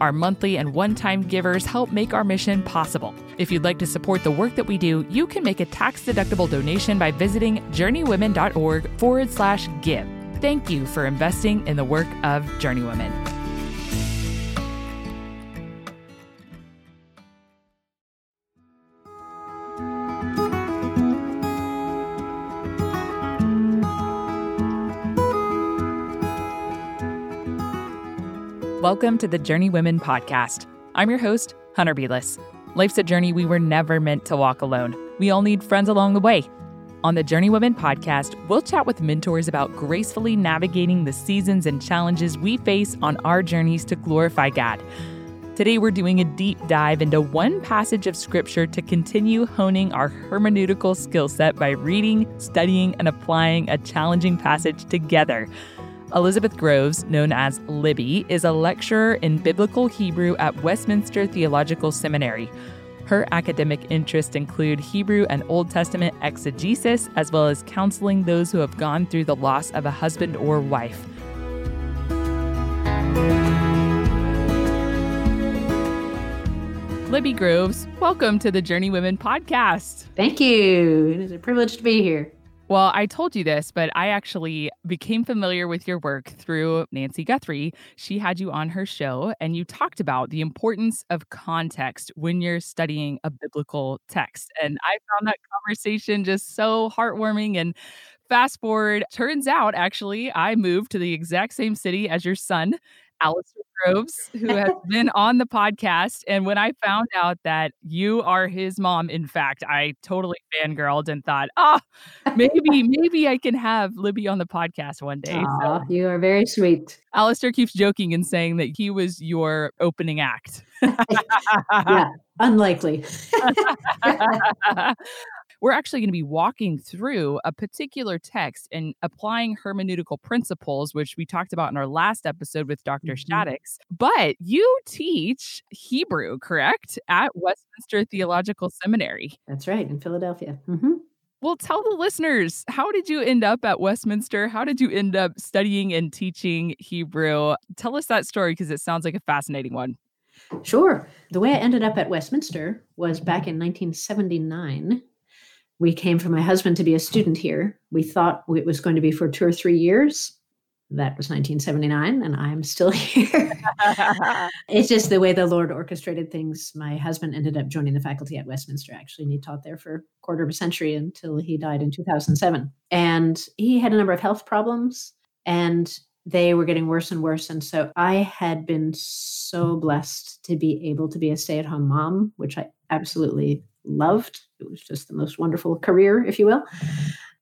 Our monthly and one time givers help make our mission possible. If you'd like to support the work that we do, you can make a tax deductible donation by visiting journeywomen.org forward slash give. Thank you for investing in the work of Journeywomen. Welcome to the Journeywomen podcast. I'm your host, Hunter Beless. Life's a journey we were never meant to walk alone. We all need friends along the way. On the Journeywomen podcast, we'll chat with mentors about gracefully navigating the seasons and challenges we face on our journeys to glorify God. Today, we're doing a deep dive into one passage of scripture to continue honing our hermeneutical skill set by reading, studying, and applying a challenging passage together. Elizabeth Groves, known as Libbie, is a lecturer in biblical Hebrew at Westminster Theological Seminary. Her academic interests include Hebrew and Old Testament exegesis, as well as counseling those who have gone through the loss of a husband or wife. Libbie Groves, welcome to the Journeywomen podcast. Thank you. It is a privilege to be here. Well, I told you this, but I actually became familiar with your work through Nancy Guthrie. She had you on her show, and you talked about the importance of context when you're studying a biblical text. And I found that conversation just so heartwarming. And fast forward, turns out actually, I moved to the exact same city as your son. Alasdair Groves, who has been on the podcast. And when I found out that you are his mom, in fact, I totally fangirled and thought, oh, maybe, maybe I can have Libbie on the podcast one day. Aww, so, you are very sweet. Alistair keeps joking and saying that he was your opening act. yeah, unlikely. We're actually going to be walking through a particular text and applying hermeneutical principles, which we talked about in our last episode with Dr. mm hmm But you teach Hebrew, correct, at Westminster Theological Seminary. That's right, in Philadelphia. Mm-hmm. Well, tell the listeners, how did you end up at Westminster? How did you end up studying and teaching Hebrew? Tell us that story because it sounds like a fascinating one. Sure. The way I ended up at Westminster was back in 1979 we came for my husband to be a student here. We thought it was going to be for two or three years. That was 1979, and I'm still here. it's just the way the Lord orchestrated things. My husband ended up joining the faculty at Westminster, actually, and he taught there for a quarter of a century until he died in 2007. And he had a number of health problems, and they were getting worse and worse. And so I had been so blessed to be able to be a stay at home mom, which I absolutely loved. It was just the most wonderful career, if you will.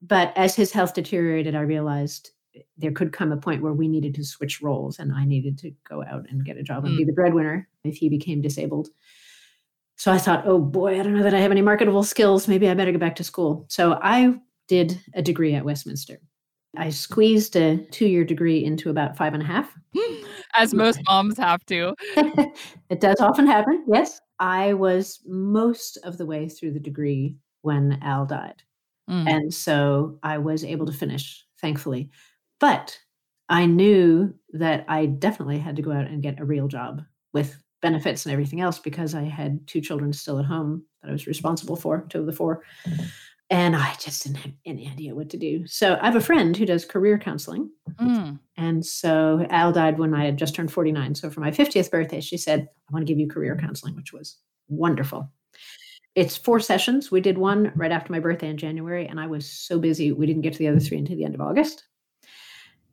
But as his health deteriorated, I realized there could come a point where we needed to switch roles and I needed to go out and get a job and mm. be the breadwinner if he became disabled. So I thought, oh boy, I don't know that I have any marketable skills. Maybe I better go back to school. So I did a degree at Westminster. I squeezed a two year degree into about five and a half. As most moms have to. it does often happen, yes. I was most of the way through the degree when Al died. Mm. And so I was able to finish, thankfully. But I knew that I definitely had to go out and get a real job with benefits and everything else because I had two children still at home that I was responsible for, two of the four. And I just didn't have any idea what to do. So I have a friend who does career counseling. Mm. And so Al died when I had just turned 49. So for my 50th birthday, she said, I want to give you career counseling, which was wonderful. It's four sessions. We did one right after my birthday in January, and I was so busy, we didn't get to the other three until the end of August.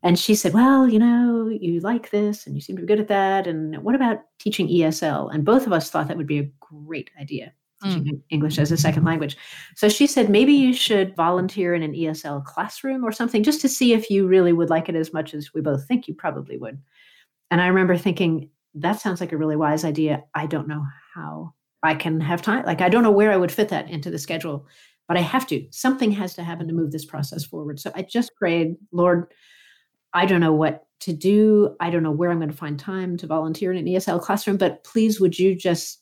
And she said, Well, you know, you like this and you seem to be good at that. And what about teaching ESL? And both of us thought that would be a great idea teaching mm. English as a second language. So she said, maybe you should volunteer in an ESL classroom or something just to see if you really would like it as much as we both think you probably would. And I remember thinking, that sounds like a really wise idea. I don't know how I can have time. Like, I don't know where I would fit that into the schedule, but I have to. Something has to happen to move this process forward. So I just prayed, Lord, I don't know what to do. I don't know where I'm going to find time to volunteer in an ESL classroom, but please, would you just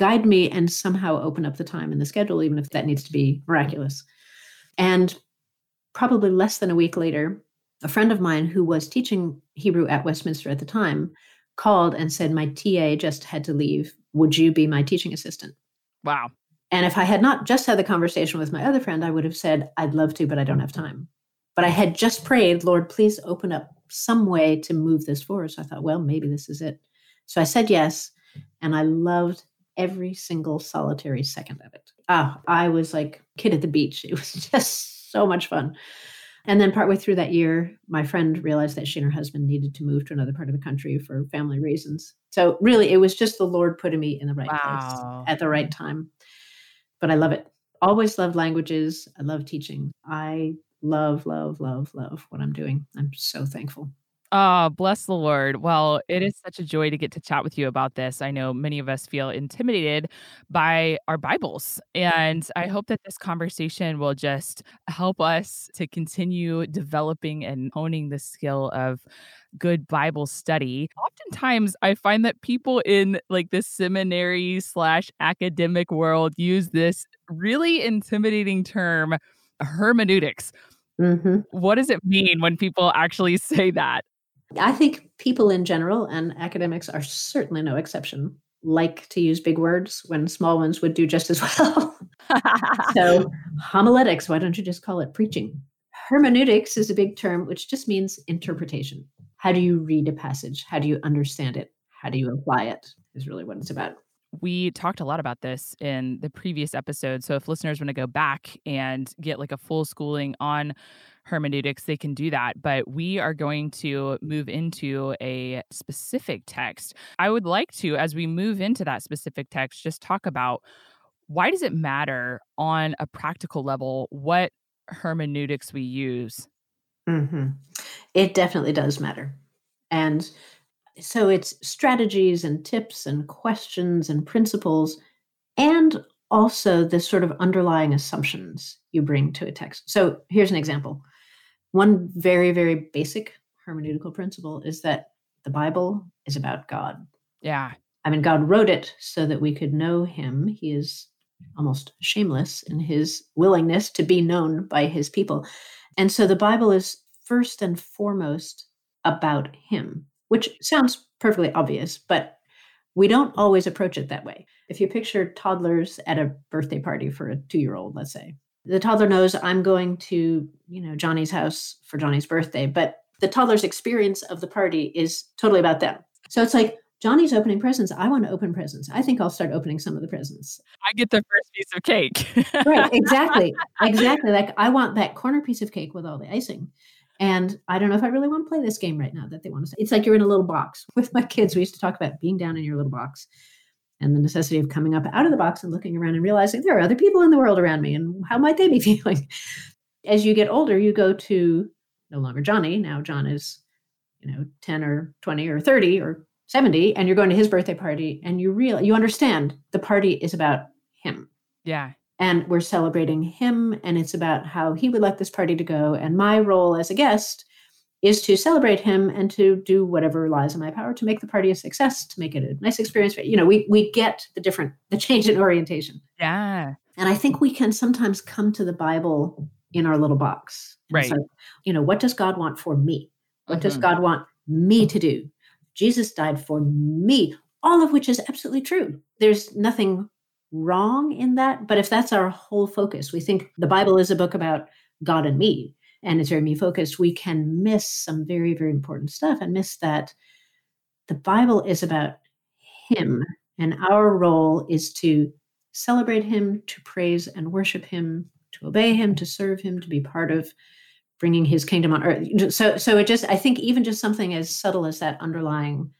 guide me and somehow open up the time in the schedule, even if that needs to be miraculous? And probably less than a week later, a friend of mine who was teaching Hebrew at Westminster at the time called and said, My TA just had to leave. Would you be my teaching assistant? Wow. And if I had not just had the conversation with my other friend, I would have said, I'd love to, but I don't have time. But I had just prayed, Lord, please open up some way to move this forward. So I thought, well, maybe this is it. So I said yes. And I loved every single solitary second of it. Ah, I was like kid at the beach. It was just so much fun. And then partway through that year, my friend realized that she and her husband needed to move to another part of the country for family reasons. So really, it was just the Lord putting me in the right wow. place at the right time. But I love it. Always loved languages. I love teaching. I love, love, love, love what I'm doing. I'm so thankful. Oh, bless the Lord. Well, it is such a joy to get to chat with you about this. I know many of us feel intimidated by our Bibles, and I hope that this conversation will just help us to continue developing and honing the skill of good Bible study. Oftentimes, I find that people in like the seminary slash academic world use this really intimidating term, hermeneutics. Mm-hmm. What does it mean when people actually say that? I think people in general, and academics are certainly no exception, like to use big words when small ones would do just as well. so, homiletics, why don't you just call it preaching? Hermeneutics is a big term which just means interpretation. How do you read a passage? How do you understand it? How do you apply it? Is really what it's about. We talked a lot about this in the previous episode. So if listeners want to go back and get like a full schooling on hermeneutics, they can do that. But we are going to move into a specific text. I would like to, as we move into that specific text, just talk about why does it matter on a practical level what hermeneutics we use? Mm-hmm. It definitely does matter. And so it's strategies and tips and questions and principles and also the sort of underlying assumptions you bring to a text. So here's an example. One very, very basic hermeneutical principle is that the Bible is about God. Yeah. I mean, God wrote it so that we could know him. He is almost shameless in his willingness to be known by his people. And so the Bible is first and foremost about him, which sounds perfectly obvious, but we don't always approach it that way. If you picture toddlers at a birthday party for a two year old, let's say, the toddler knows I'm going to, you know, Johnny's house for Johnny's birthday, but the toddler's experience of the party is totally about them. So it's like, Johnny's opening presents. I want to open presents. I think I'll start opening some of the presents. I get the first piece of cake. right, exactly. Exactly. Like I want that corner piece of cake with all the icing. And I don't know if I really want to play this game right now that they want to say. It's like you're in a little box. With my kids, we used to talk about being down in your little box and the necessity of coming up out of the box and looking around and realizing there are other people in the world around me and how might they be feeling? As you get older you go to no longer johnny now john is you know 10 or 20 or 30 or 70 and you're going to his birthday party and you real you understand the party is about him. Yeah. And we're celebrating him and it's about how he would like this party to go and my role as a guest is to celebrate him and to do whatever lies in my power to make the party a success, to make it a nice experience. You know, we we get the different the change in orientation. Yeah. And I think we can sometimes come to the Bible in our little box. Right. You know, what does God want for me? What mm-hmm. does God want me to do? Jesus died for me, all of which is absolutely true. There's nothing wrong in that. But if that's our whole focus, we think the Bible is a book about God and me and it's very me focused, we can miss some very, very important stuff and miss that the Bible is about Him, and our role is to celebrate Him, to praise and worship Him, to obey Him, to serve Him, to be part of bringing His kingdom on earth. So, so it just, I think, even just something as subtle as that underlying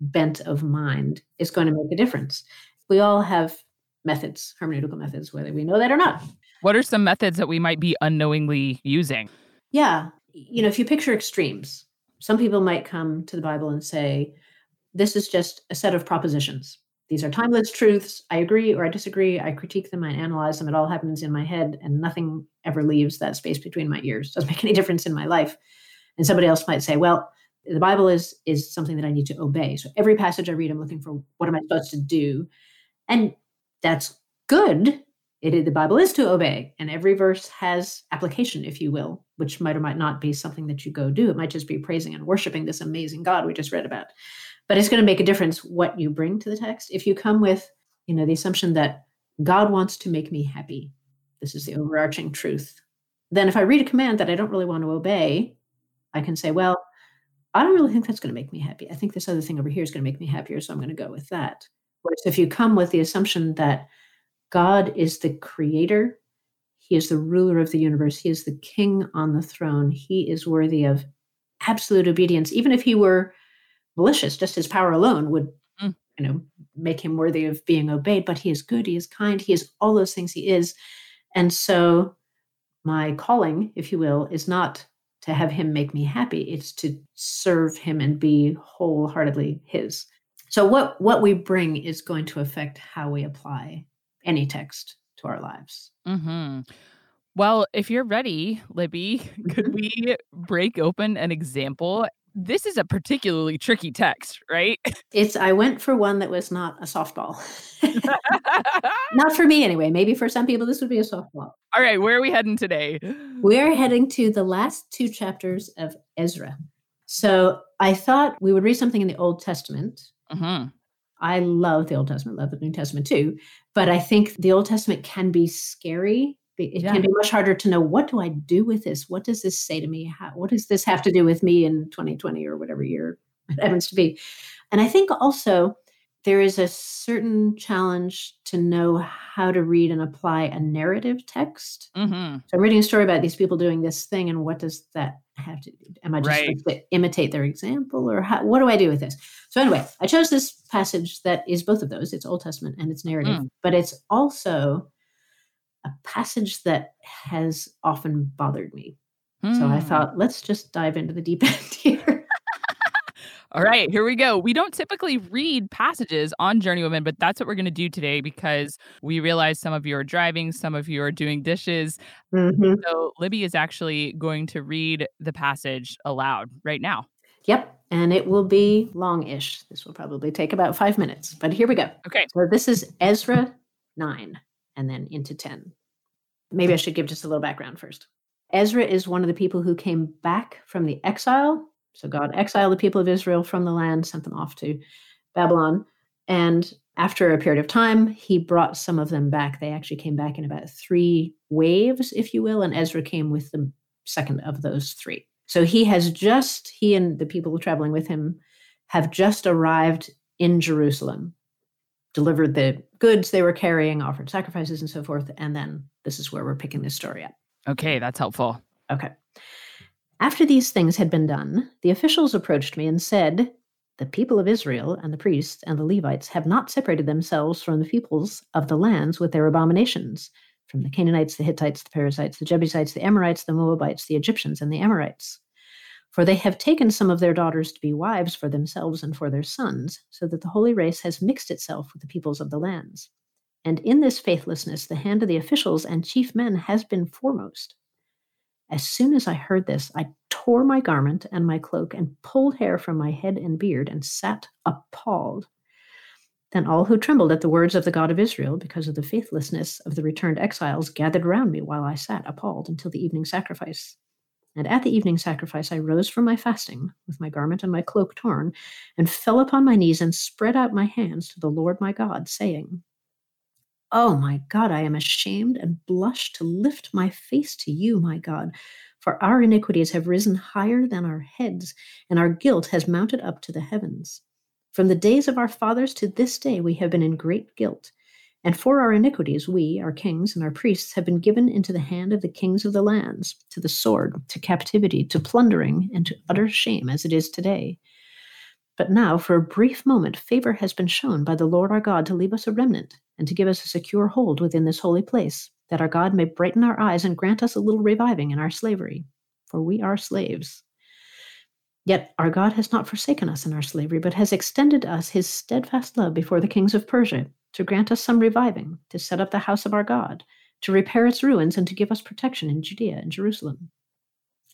bent of mind is going to make a difference. We all have methods, hermeneutical methods, whether we know that or not. What are some methods that we might be unknowingly using? Yeah. You know, if you picture extremes, some people might come to the Bible and say, this is just a set of propositions. These are timeless truths. I agree or I disagree. I critique them. I analyze them. It all happens in my head, and nothing ever leaves that space between my ears. Doesn't make any difference in my life. And somebody else might say, "Well, the Bible is is something that I need to obey." So every passage I read, I'm looking for what am I supposed to do, and that's good. It, the Bible is to obey, and every verse has application, if you will, which might or might not be something that you go do. It might just be praising and worshiping this amazing God we just read about. But it's going to make a difference what you bring to the text. If you come with you know the assumption that god wants to make me happy this is the overarching truth then if i read a command that i don't really want to obey i can say well i don't really think that's going to make me happy. I think this other thing over here is going to make me happier so i'm going to go with that. Whereas if you come with the assumption that god is the creator he is the ruler of the universe he is the king on the throne he is worthy of absolute obedience even if he were malicious. Just his power alone would, mm. you know, make him worthy of being obeyed. But he is good. He is kind. He is all those things. He is, and so my calling, if you will, is not to have him make me happy. It's to serve him and be wholeheartedly his. So what what we bring is going to affect how we apply any text to our lives. Mm-hmm. Well, if you're ready, Libbie, could mm-hmm. we break open an example this is a particularly tricky text, right? It's I went for one that was not a softball. not for me anyway. Maybe for some people this would be a softball. All right, where are we heading today? We're heading to the last two chapters of Ezra. So I thought we would read something in the Old Testament. Mm-hmm. I love the Old Testament, love the New Testament too. But I think the Old Testament can be scary it yeah. can be much harder to know what do I do with this? What does this say to me? How, what does this have to do with me in 2020 or whatever year it happens to be? And I think also there is a certain challenge to know how to read and apply a narrative text. Mm-hmm. So I'm reading a story about these people doing this thing, and what does that have to do? Am I just right. to imitate their example, or how, what do I do with this? So anyway, I chose this passage that is both of those. It's Old Testament and it's narrative, mm. but it's also a passage that has often bothered me. Mm. So I hmm. thought, let's just dive into the deep end here. All right, here we go. We don't typically read passages on Journeywomen, but that's what we're going to do today because we realize some of you are driving, some of you are doing dishes. Mm-hmm. So Libbie is actually going to read the passage aloud right now. Yep. And it will be long ish. This will probably take about five minutes, but here we go. Okay. So this is Ezra 9 and then into 10. Maybe I should give just a little background first. Ezra is one of the people who came back from the exile. So God exiled the people of Israel from the land, sent them off to Babylon. And after a period of time, he brought some of them back. They actually came back in about three waves, if you will, and Ezra came with the second of those three. So he has just, he and the people traveling with him have just arrived in Jerusalem delivered the goods they were carrying, offered sacrifices, and so forth. And then this is where we're picking this story up. Okay, that's helpful. Okay. After these things had been done, the officials approached me and said, The people of Israel and the priests and the Levites have not separated themselves from the peoples of the lands with their abominations, from the Canaanites, the Hittites, the Perizzites, the Jebusites, the Ammonites, the Moabites, the Egyptians, and the Amorites. For they have taken some of their daughters to be wives for themselves and for their sons, so that the holy race has mixed itself with the peoples of the lands. And in this faithlessness, the hand of the officials and chief men has been foremost. As soon as I heard this, I tore my garment and my cloak and pulled hair from my head and beard and sat appalled. Then all who trembled at the words of the God of Israel because of the faithlessness of the returned exiles gathered round me while I sat appalled until the evening sacrifice. And at the evening sacrifice, I rose from my fasting, with my garment and my cloak torn, and fell upon my knees and spread out my hands to the Lord my God, saying, Oh my God, I am ashamed and blush to lift my face to you, my God, for our iniquities have risen higher than our heads, and our guilt has mounted up to the heavens. From the days of our fathers to this day, we have been in great guilt. And for our iniquities, we, our kings and our priests, have been given into the hand of the kings of the lands, to the sword, to captivity, to plundering, and to utter shame, as it is today. But now, for a brief moment, favor has been shown by the Lord our God to leave us a remnant, and to give us a secure hold within this holy place, that our God may brighten our eyes and grant us a little reviving in our slavery. For we are slaves. Yet our God has not forsaken us in our slavery, but has extended us his steadfast love before the kings of Persia, to grant us some reviving, to set up the house of our God, to repair its ruins, and to give us protection in Judea and Jerusalem.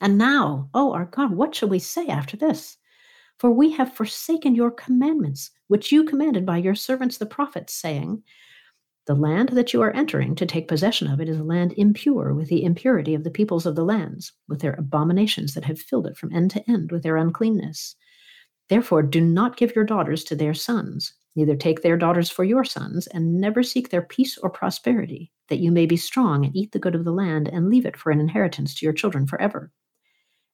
And now, O our God, what shall we say after this? For we have forsaken your commandments, which you commanded by your servants the prophets, saying, The land that you are entering to take possession of it is a land impure with the impurity of the peoples of the lands, with their abominations that have filled it from end to end with their uncleanness. Therefore, do not give your daughters to their sons, neither take their daughters for your sons, and never seek their peace or prosperity, that you may be strong and eat the good of the land and leave it for an inheritance to your children forever.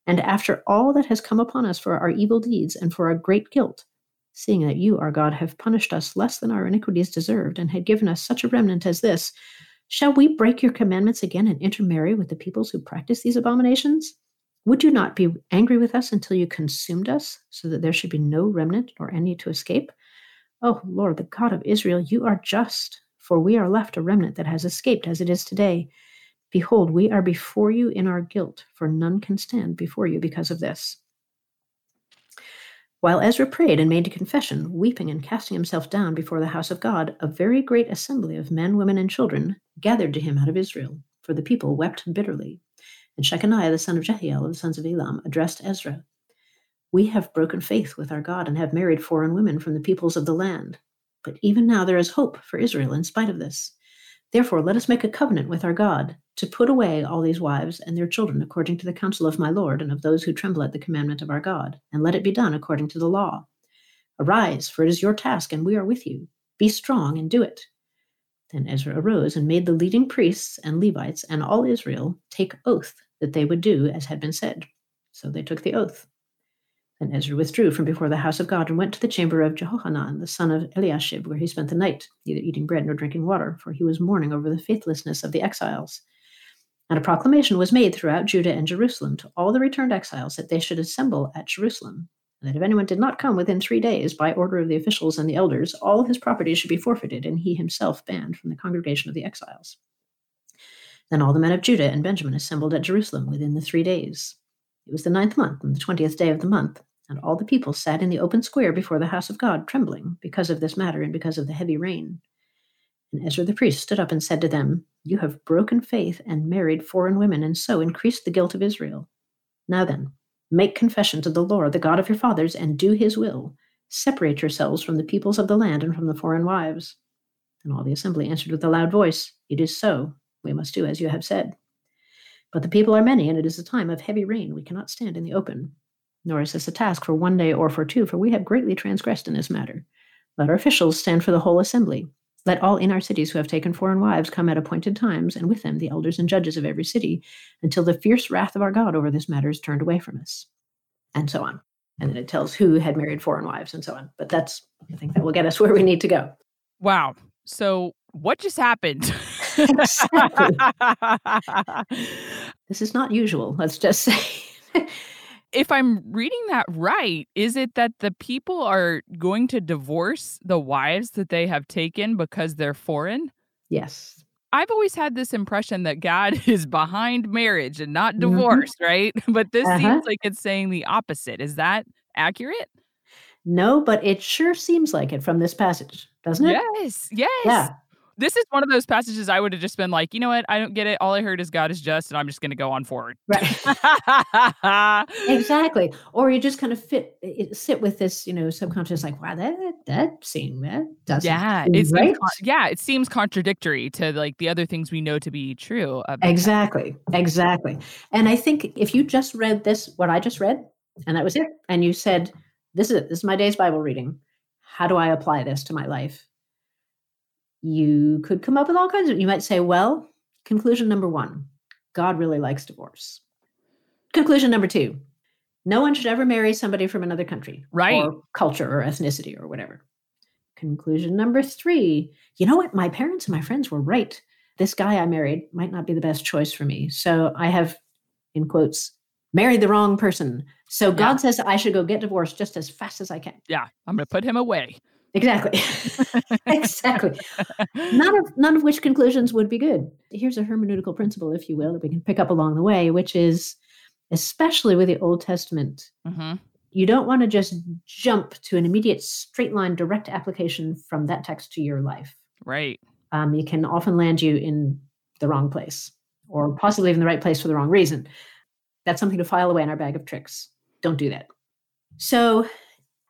And after all that has come upon us for our evil deeds and for our great guilt, seeing that you, our God, have punished us less than our iniquities deserved, and had given us such a remnant as this, shall we break your commandments again and intermarry with the peoples who practice these abominations? Would you not be angry with us until you consumed us, so that there should be no remnant nor any to escape? O oh, Lord, the God of Israel, you are just, for we are left a remnant that has escaped as it is today. Behold, we are before you in our guilt, for none can stand before you because of this. While Ezra prayed and made a confession, weeping and casting himself down before the house of God, a very great assembly of men, women, and children gathered to him out of Israel, for the people wept bitterly. And Shechaniah the son of Jehiel of the sons of Elam addressed Ezra We have broken faith with our God and have married foreign women from the peoples of the land. But even now there is hope for Israel in spite of this. Therefore, let us make a covenant with our God to put away all these wives and their children according to the counsel of my Lord and of those who tremble at the commandment of our God, and let it be done according to the law. Arise, for it is your task, and we are with you. Be strong and do it. Then Ezra arose and made the leading priests and Levites and all Israel take oath that they would do as had been said. So they took the oath. Then Ezra withdrew from before the house of God and went to the chamber of Jehohanan, the son of Eliashib, where he spent the night, neither eating bread nor drinking water, for he was mourning over the faithlessness of the exiles. And a proclamation was made throughout Judah and Jerusalem to all the returned exiles that they should assemble at Jerusalem, and that if anyone did not come within three days, by order of the officials and the elders, all his property should be forfeited, and he himself banned from the congregation of the exiles. Then all the men of Judah and Benjamin assembled at Jerusalem within the three days. It was the ninth month, and the twentieth day of the month, and all the people sat in the open square before the house of God, trembling because of this matter and because of the heavy rain. And Ezra the priest stood up and said to them, You have broken faith and married foreign women, and so increased the guilt of Israel. Now then, make confession to the Lord, the God of your fathers, and do his will. Separate yourselves from the peoples of the land and from the foreign wives. And all the assembly answered with a loud voice, It is so. We must do as you have said. But the people are many, and it is a time of heavy rain. We cannot stand in the open. Nor is this a task for one day or for two, for we have greatly transgressed in this matter. Let our officials stand for the whole assembly. Let all in our cities who have taken foreign wives come at appointed times, and with them the elders and judges of every city, until the fierce wrath of our God over this matter is turned away from us. And so on. And then it tells who had married foreign wives and so on. But that's, I think that will get us where we need to go. Wow. So what just happened? this is not usual, let's just say. If I'm reading that right, is it that the people are going to divorce the wives that they have taken because they're foreign? Yes. I've always had this impression that God is behind marriage and not mm-hmm. divorce, mm-hmm. right? But this uh-huh. seems like it's saying the opposite. Is that accurate? No, but it sure seems like it from this passage, doesn't it? Yes. Yes. Yeah this is one of those passages I would have just been like, you know what? I don't get it. All I heard is God is just, and I'm just going to go on forward. Right. exactly. Or you just kind of fit sit with this, you know, subconscious like, wow, that that seems that doesn't. Yeah, it's right. yeah, it seems contradictory to like the other things we know to be true. exactly. Exactly. And I think if you just read this, what I just read, and that was it, and you said, "This is it. This is my day's Bible reading. How do I apply this to my life?" You could come up with all kinds of you might say well conclusion number one god really likes divorce. Conclusion number two no one should ever marry somebody from another country right. or culture or ethnicity or whatever. Conclusion number three you know what? My parents and my friends were right. This guy i married might not be the best choice for me. So i have in quotes married the wrong person. So god yeah. says i should go get divorced just as fast as i can. Yeah i'm going to put him away Exactly. exactly. None of none of which conclusions would be good. Here's a hermeneutical principle, if you will, that we can pick up along the way, which is especially with the Old Testament, mm-hmm. you don't want to just jump to an immediate straight line direct application from that text to your life. Right. Um, it can often land you in the wrong place or possibly in the right place for the wrong reason. That's something to file away in our bag of tricks. Don't do that. So,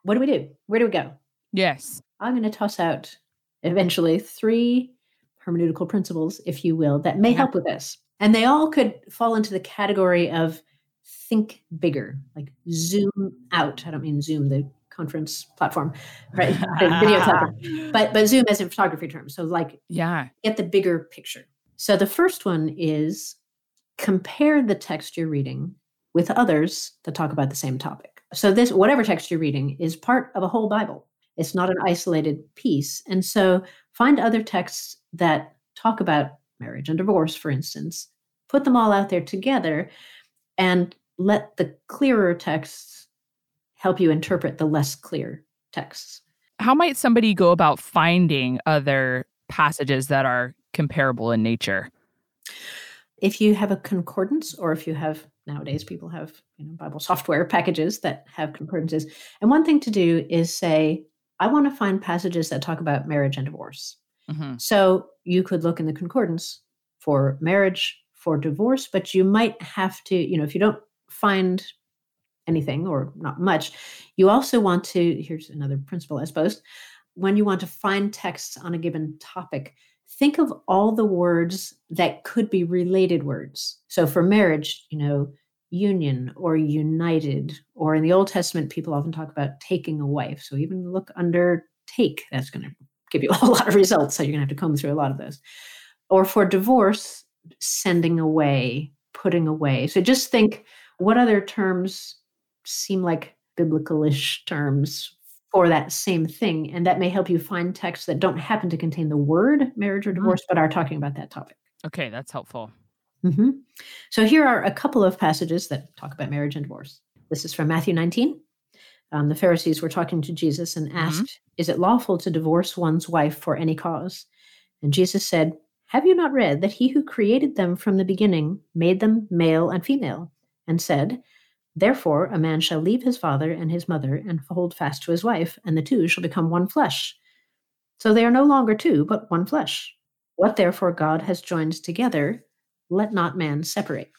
what do we do? Where do we go? Yes. I'm going to toss out eventually three hermeneutical principles, if you will, that may yeah. help with this. And they all could fall into the category of think bigger, like zoom out. I don't mean Zoom, the conference platform, right? video platform, but but zoom as in photography terms. So like, yeah, get the bigger picture. So the first one is compare the text you're reading with others that talk about the same topic. So this whatever text you're reading is part of a whole Bible. It's not an isolated piece. And so find other texts that talk about marriage and divorce, for instance, put them all out there together and let the clearer texts help you interpret the less clear texts. How might somebody go about finding other passages that are comparable in nature? If you have a concordance, or if you have nowadays people have you know Bible software packages that have concordances, and one thing to do is say, I want to find passages that talk about marriage and divorce. Mm-hmm. So you could look in the concordance for marriage, for divorce, but you might have to, you know, if you don't find anything or not much, you also want to, here's another principle, I suppose, when you want to find texts on a given topic, think of all the words that could be related words. So for marriage, you know, union or united, or in the Old Testament, people often talk about taking a wife. So even look under take, that's going to give you a whole lot of results. So you're going to have to comb through a lot of those. Or for divorce, sending away, putting away. So just think what other terms seem like biblical-ish terms for that same thing? And that may help you find texts that don't happen to contain the word marriage or mm-hmm. divorce, mm but are talking about that topic. Okay, that's helpful. Mm-hmm. So here are a couple of passages that talk about marriage and divorce. This is from Matthew 19. Um, the Pharisees were talking to Jesus and mm-hmm. asked, mm-hmm. Is it lawful to divorce one's wife for any cause? And Jesus said, Have you not read that he who created them from the beginning made them male and female? and said, Therefore, a man shall leave his father and his mother and hold fast to his wife, and the two shall become one flesh. So they are no longer two, but one flesh. What therefore God has joined together, let not man separate.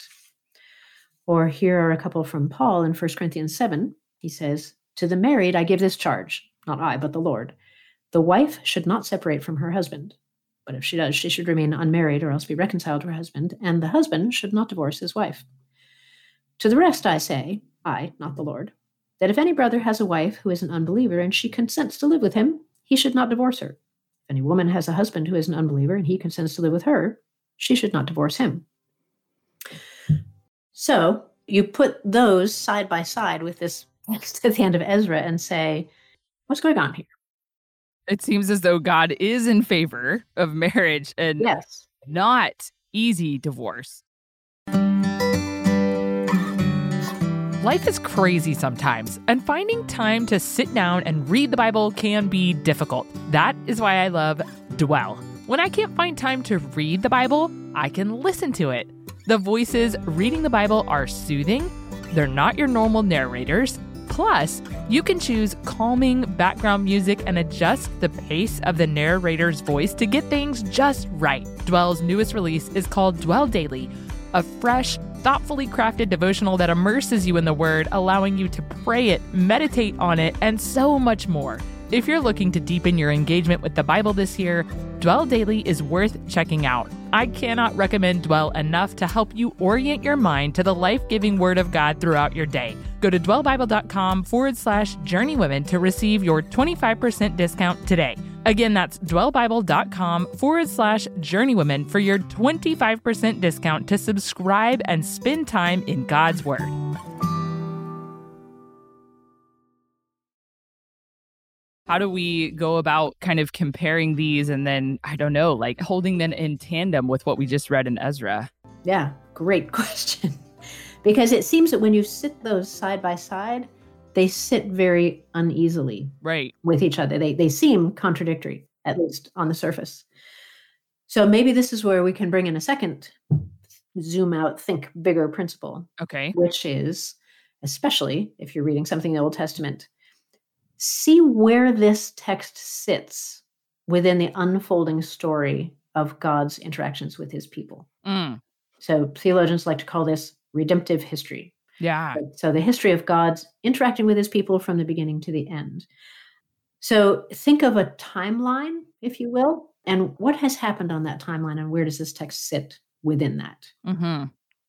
Or here are a couple from Paul in 1 Corinthians 7. He says, To the married I give this charge, not I, but the Lord. The wife should not separate from her husband. But if she does, she should remain unmarried or else be reconciled to her husband, and the husband should not divorce his wife. To the rest I say, I, not the Lord, that if any brother has a wife who is an unbeliever and she consents to live with him, he should not divorce her. If any woman has a husband who is an unbeliever and he consents to live with her, she should not divorce him. So you put those side by side with this text at the end of Ezra and say, what's going on here? It seems as though God is in favor of marriage and yes. not easy divorce. Life is crazy sometimes, and finding time to sit down and read the Bible can be difficult. That is why I love Dwell. When I can't find time to read the Bible, I can listen to it. The voices reading the Bible are soothing, they're not your normal narrators. Plus, you can choose calming background music and adjust the pace of the narrator's voice to get things just right. Dwell's newest release is called Dwell Daily, a fresh, thoughtfully crafted devotional that immerses you in the Word, allowing you to pray it, meditate on it, and so much more. If you're looking to deepen your engagement with the Bible this year, Dwell Daily is worth checking out. I cannot recommend Dwell enough to help you orient your mind to the life giving Word of God throughout your day. Go to dwellbible.com forward slash journeywomen to receive your 25% discount today. Again, that's dwellbible.com forward slash journeywomen for your 25% discount to subscribe and spend time in God's Word. How do we go about kind of comparing these and then, I don't know, like holding them in tandem with what we just read in Ezra? Yeah, great question. because it seems that when you sit those side by side, they sit very uneasily right with each other they they seem contradictory at least on the surface so maybe this is where we can bring in a second zoom out think bigger principle okay which is especially if you're reading something in the Old Testament, see where this text sits within the unfolding story of God's interactions with his people. Mm. So theologians like to call this redemptive history. Yeah. So the history of God's interacting with his people from the beginning to the end. So think of a timeline, if you will, and what has happened on that timeline and where does this text sit within that? hmm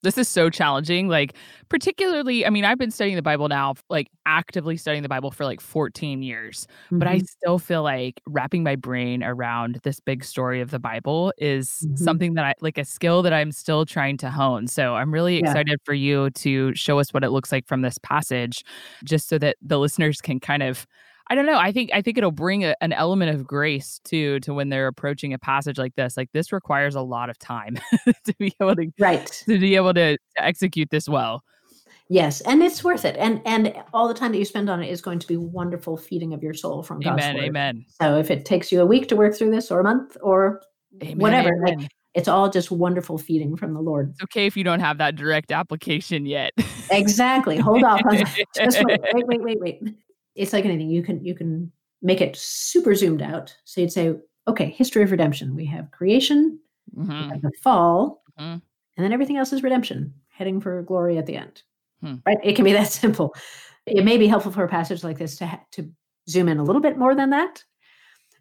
This is so challenging. Like, particularly, I mean, I've been studying the Bible now, like actively studying the Bible for like 14 years, but I Mhm. still feel like wrapping my brain around this big story of the Bible is Mhm. something that I like a skill that I'm still trying to hone. So I'm really Yeah. excited for you to show us what it looks like from this passage, just so that the listeners can kind of. I don't know. I think I think it'll bring a, an element of grace to to when they're approaching a passage like this. Like this requires a lot of time to be able to Right. to be able to, to execute this well. Yes, and it's worth it. And and all the time that you spend on it is going to be wonderful feeding of your soul from God's Amen. word. Amen. So if it takes you a week to work through this or a month or Amen, whatever, like, it's all just wonderful feeding from the Lord. It's okay if you don't have that direct application yet. Exactly. Hold off on. Just wait, wait, wait, wait, wait. It's like anything. You can you can make it super zoomed out. So you'd say, okay, history of redemption. We have creation, we Mhm, have the fall, mhm. and then everything else is redemption, heading for glory at the end. Hmm. Right? It can be that simple. It may be helpful for a passage like this to ha- to zoom in a little bit more than that.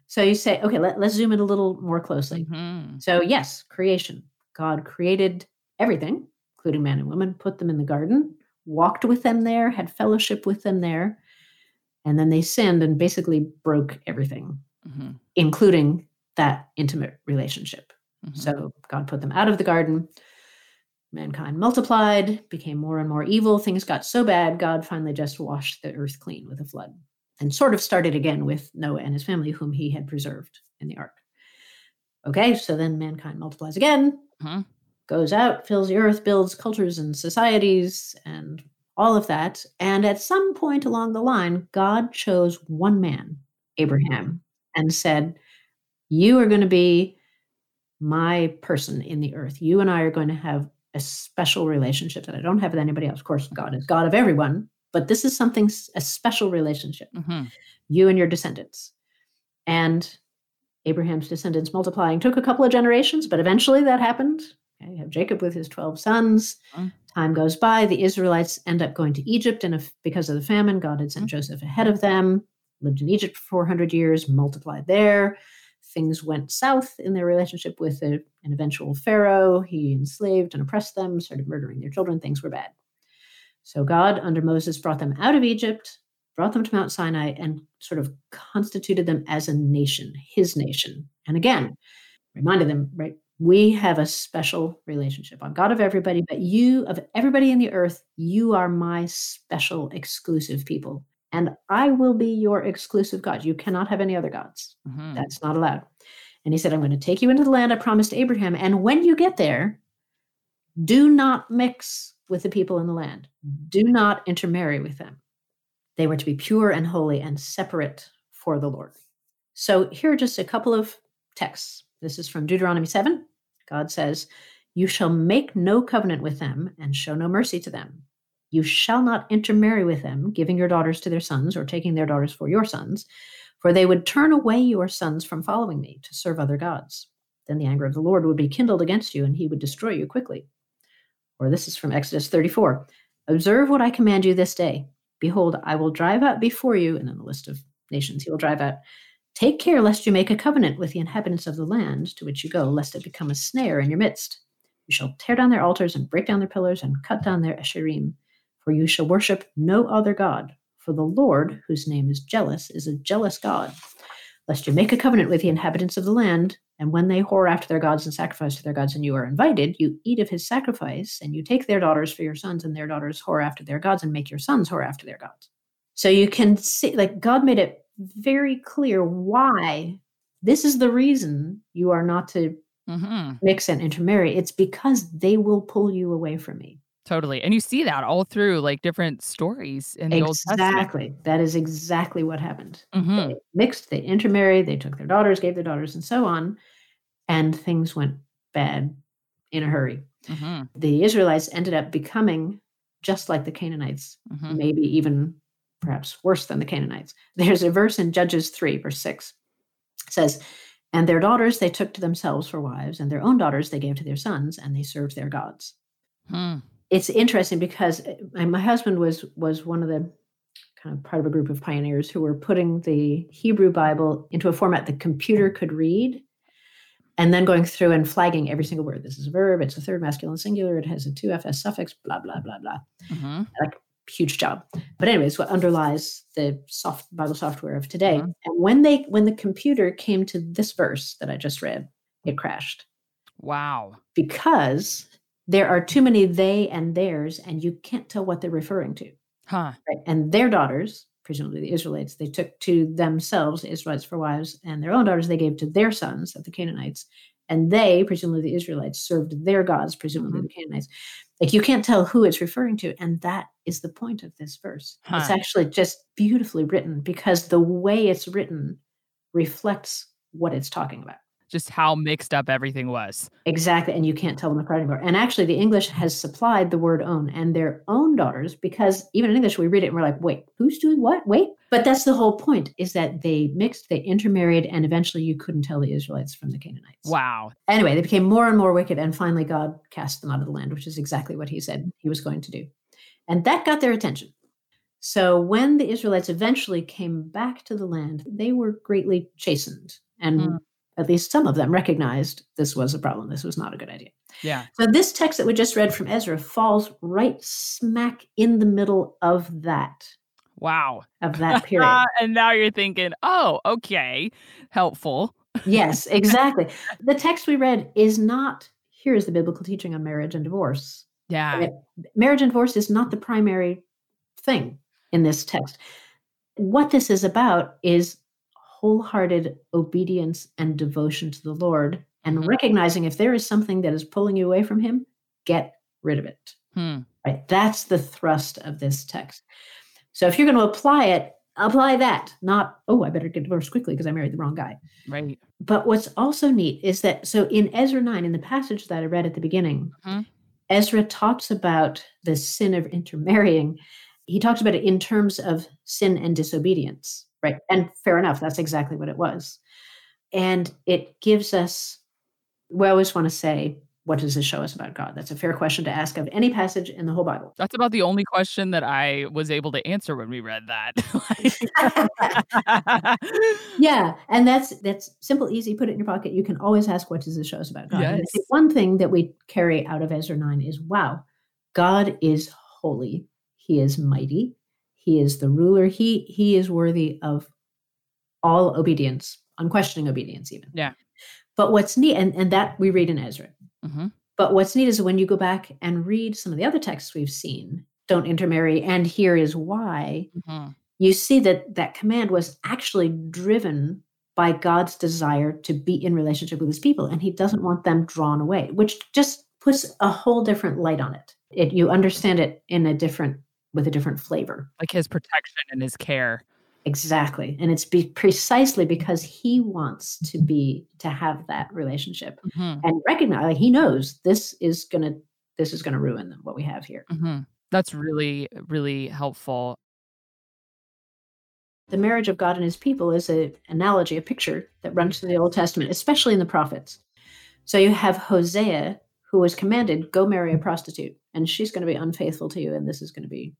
So you say, okay, let, let's zoom in a little more closely. Mhm. So, yes, creation. God created everything, including man and woman, put them in the garden, walked with them there, had fellowship with them there. And then they sinned and basically broke everything, Mhm, including that intimate relationship. mhm. So, God put them out of the garden. Mankind multiplied, became more and more evil. Things got so bad, God finally just washed the earth clean with a flood and sort of started again with Noah and his family, whom he had preserved in the ark. Okay, so then mankind multiplies again, Mhm. goes out, fills the earth, builds cultures and societies and all of that. And at some point along the line, God chose one man, Abraham, and said, You are going to be my person in the earth. You and I are going to have a special relationship that I don't have with anybody else. Of course, God is God of everyone, but this is something, a special relationship Mhm. you and your descendants. And Abraham's descendants multiplying took a couple of generations, but eventually that happened. Okay, you have Jacob with his 12 sons. Mm. Time goes by. The Israelites end up going to Egypt, and if, because of the famine, God had sent Mm. Joseph ahead of them, lived in Egypt for 400 years, multiplied there. Things went south in their relationship with a- an eventual Pharaoh. He enslaved and oppressed them, started murdering their children. Things were bad. So God, under Moses, brought them out of Egypt, brought them to Mount Sinai, and sort of constituted them as a nation, his nation. And again, reminded them, right? We have a special relationship. I'm God of everybody, but you, of everybody in the earth, you are my special, exclusive people. And I will be your exclusive God. You cannot have any other gods. Mhm. That's not allowed. And he said, I'm going to take you into the land I promised Abraham. And when you get there, do not mix with the people in the land, do not intermarry with them. They were to be pure and holy and separate for the Lord. So here are just a couple of texts. This is from Deuteronomy 7. God says, You shall make no covenant with them and show no mercy to them. You shall not intermarry with them, giving your daughters to their sons or taking their daughters for your sons, for they would turn away your sons from following me to serve other gods. Then the anger of the Lord would be kindled against you, and he would destroy you quickly. Or this is from Exodus 34 Observe what I command you this day. Behold, I will drive out before you, and then the list of nations he will drive out. Take care lest you make a covenant with the inhabitants of the land to which you go, lest it become a snare in your midst. You shall tear down their altars and break down their pillars and cut down their asherim, for you shall worship no other God. For the Lord, whose name is jealous, is a jealous God. Lest you make a covenant with the inhabitants of the land, and when they whore after their gods and sacrifice to their gods, and you are invited, you eat of his sacrifice, and you take their daughters for your sons, and their daughters whore after their gods, and make your sons whore after their gods. So you can see, like, God made it very clear why this is the reason you are not to Mhm. mix and intermarry. It's because they will pull you away from me. Totally. And you see that all through like different stories in the Old Testament. Exactly. That is exactly what happened. Mhm. They mixed, they intermarried, they took their daughters, gave their daughters, and so on. And things went bad in a hurry. Mhm. The Israelites ended up becoming just like the Canaanites, Mhm. maybe even perhaps worse than the Canaanites. There's a verse in Judges 3, verse 6. It says, And their daughters they took to themselves for wives, and their own daughters they gave to their sons, and they served their gods. Hmm. It's interesting because uh, my, husband was was one of the kind of part of a group of pioneers who were putting the Hebrew Bible into a format the computer could read, and then going through and flagging every single word. This is a verb. It's a third masculine singular. It has a two fs suffix. Blah blah blah blah Mhm. Huge job. But anyways, what underlies the soft Bible software of today. Mhm. And when they when the computer came to this verse that I just read, it crashed Wow. because there are too many they and theirs, and you can't tell what they're referring to. Huh. Right? And their daughters, presumably the Israelites, they took to themselves Israelites for wives, and their own daughters they gave to their sons, of the Canaanites. And they, presumably the Israelites, served their gods, presumably Mhm. the Canaanites. Like you can't tell who it's referring to. And that is the point of this verse. It's actually just beautifully written because the way it's written reflects what it's talking about. Just how mixed up everything was. Exactly. And you can't tell them apart anymore. And actually, the English has supplied the word own and their own daughters because even in English, we read it and we're like, wait, who's doing what? Wait. But that's the whole point is that they mixed, they intermarried, and eventually you couldn't tell the Israelites from the Canaanites. Wow. Anyway, they became more and more wicked. And finally, God cast them out of the land, which is exactly what he said he was going to do. And that got their attention. So when the Israelites eventually came back to the land, they were greatly chastened. And Hmm. At least some of them recognized this was a problem. This was not a good idea. Yeah. So this text that we just read from Ezra falls right smack in the middle of that, Wow. of that period. And now you're thinking, oh, okay, helpful. yes, exactly. The text we read is not here is the biblical teaching on marriage and divorce. Yeah. Right. Marriage and divorce is not the primary thing in this text. What this is about is wholehearted obedience and devotion to the Lord and Mhm. recognizing if there is something that is pulling you away from Him, get rid of it. Hmm. Right? That's the thrust of this text. So if you're going to apply it, apply that, not, oh, I better get divorced quickly because I married the wrong guy. Right. But what's also neat is that so in Ezra 9, in the passage that I read at the beginning, Mhm. Ezra talks about the sin of intermarrying. He talks about it in terms of sin and disobedience, right? And fair enough, that's exactly what it was. And it gives us, we always want to say, what does this show us about God? That's a fair question to ask of any passage in the whole Bible. That's about the only question that I was able to answer when we read that. Yeah, and that's that's simple, easy. Put it in your pocket. You can always ask, "What does this show us about God?" Yes. one thing that we carry out of Ezra nine is, "Wow, God is holy. He is mighty. He is the ruler. He he is worthy of all obedience, unquestioning obedience, even." Yeah. But what's neat, and and that we read in Ezra. Mhm. But what's neat is when you go back and read some of the other texts we've seen, "Don't intermarry," and here is why Mhm. you see that that command was actually driven by God's desire to be in relationship with his people and he doesn't want them drawn away which just puts a whole different light on it it you understand it in a different with a different flavor Like his protection and his care. exactly and it's be precisely because he wants to be to have that relationship Mhm. and recognize like he knows this is going to this is to ruin them what we have here Mhm. That's really, really helpful. the marriage of God and his people is an analogy, a picture that runs through the Old Testament, especially in the prophets. So you have Hosea, who was commanded, go marry a prostitute, and she's going to be unfaithful to you, and this is going to be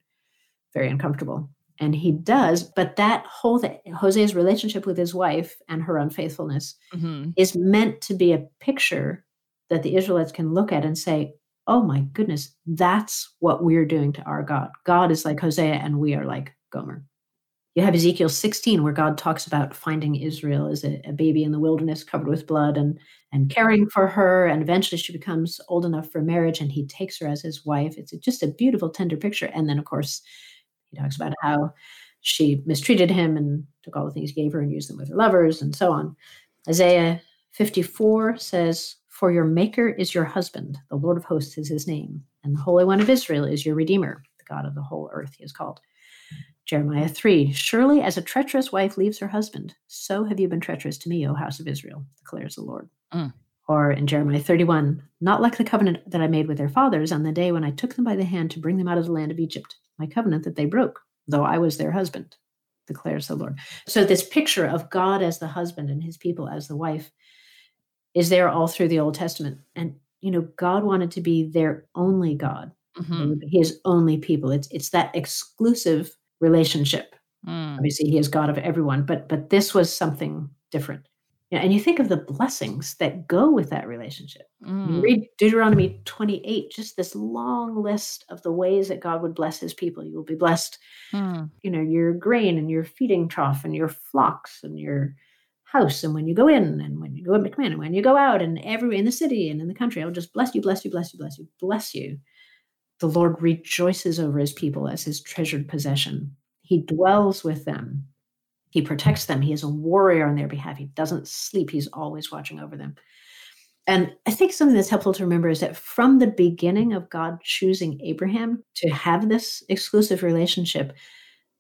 very uncomfortable. And he does, but that whole thing, Hosea's relationship with his wife and her unfaithfulness Mhm. is meant to be a picture that the Israelites can look at and say, oh my goodness, that's what we're doing to our God. God is like Hosea, and we are like Gomer. You have Ezekiel 16, where God talks about finding Israel as a, a baby in the wilderness covered with blood and, and caring for her. And eventually she becomes old enough for marriage and he takes her as his wife. It's just a beautiful, tender picture. And then, of course, he talks about how she mistreated him and took all the things he gave her and used them with her lovers and so on. Isaiah 54 says, For your maker is your husband, the Lord of hosts is his name, and the Holy One of Israel is your Redeemer, the God of the whole earth he is called. Jeremiah 3 Surely as a treacherous wife leaves her husband, so have you been treacherous to me, O house of Israel, declares the Lord. Mm. Or in Jeremiah 31, not like the covenant that I made with their fathers on the day when I took them by the hand to bring them out of the land of Egypt, my covenant that they broke, though I was their husband, declares the Lord. So, this picture of God as the husband and his people as the wife is there all through the Old Testament. And, you know, God wanted to be their only God, Mhm. his only people. It's, it's that exclusive relationship. Mm. Obviously, he is God of everyone, but but this was something different. You know, and you think of the blessings that go with that relationship. You Mm. read Deuteronomy 28, just this long list of the ways that God would bless his people. You will be blessed, Mm. you know, your grain and your feeding trough and your flocks and your house. And when you go in and when you go in and when you go out and everywhere in the city and in the country, I'll just bless you, bless you, bless you, bless you, bless you. The Lord rejoices over his people as his treasured possession. He dwells with them. He protects them. He is a warrior on their behalf. He doesn't sleep. He's always watching over them. And I think something that's helpful to remember is that from the beginning of God choosing Abraham to have this exclusive relationship,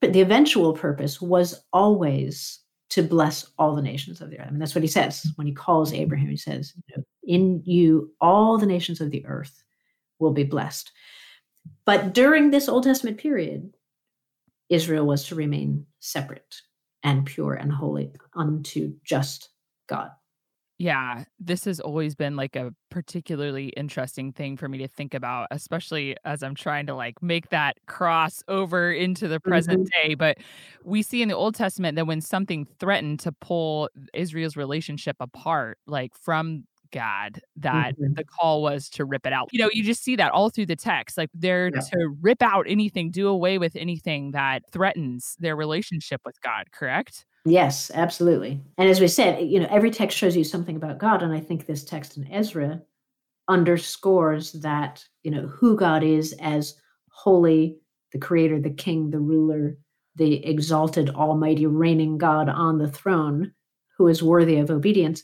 but the eventual purpose was always to bless all the nations of the earth. I mean, that's what he says when he calls Abraham. He says, In you, all the nations of the earth will be blessed. But during this Old Testament period, Israel was to remain separate and pure and holy unto just God. Yeah, this has always been like a particularly interesting thing for me to think about, especially as I'm trying to like make that cross over into the present mm-hmm. day. But we see in the Old Testament that when something threatened to pull Israel's relationship apart, like from God, that Mhm. the call was to rip it out. You know, you just see that all through the text. Like they're Yeah. to rip out anything, do away with anything that threatens their relationship with God, correct? Yes, absolutely. And as we said, you know, every text shows you something about God. And I think this text in Ezra underscores that, you know, who God is as holy, the creator, the king, the ruler, the exalted, almighty, reigning God on the throne, who is worthy of obedience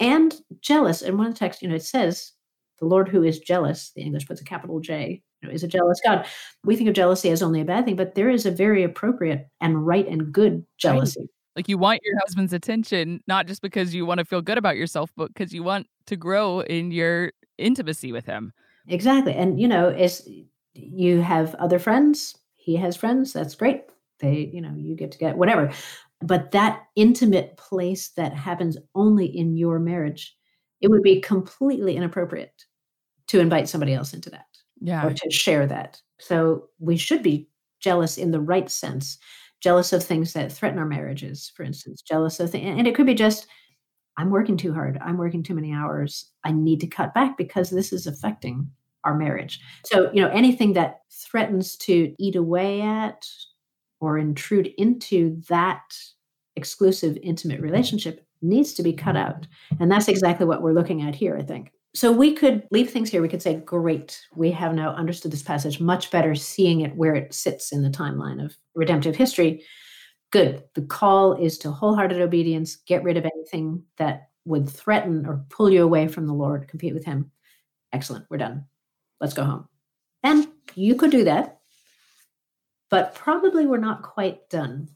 and jealous. And one of the texts, you know, it says, the Lord who is jealous, the English puts a capital J, you know, is a jealous God. We think of jealousy as only a bad thing, but there is a very appropriate and right and good jealousy. Like you want your husband's attention, not just because you want to feel good about yourself, but because you want to grow in your intimacy with him. Exactly. And you know, as you have other friends, he has friends, that's great. They, you know, you get to get whatever. But that intimate place that happens only in your marriage, it would be completely inappropriate to invite somebody else into that Yeah. or to share that. So we should be jealous in the right sense, jealous of things that threaten our marriages, for instance, jealous of things. And it could be just, I'm working too hard. I'm working too many hours. I need to cut back because this is affecting our marriage. So, you know, anything that threatens to eat away at or intrude into that exclusive, intimate relationship needs to be cut mm-hmm. out. And that's exactly what we're looking at here, I think. So we could leave things here. We could say, great, we have now understood this passage much better, seeing it where it sits in the timeline of redemptive history. Good. The call is to wholehearted obedience, get rid of anything that would threaten or pull you away from the Lord, compete with Him. Excellent. We're done. Let's go home. And you could do that, but probably we're not quite done.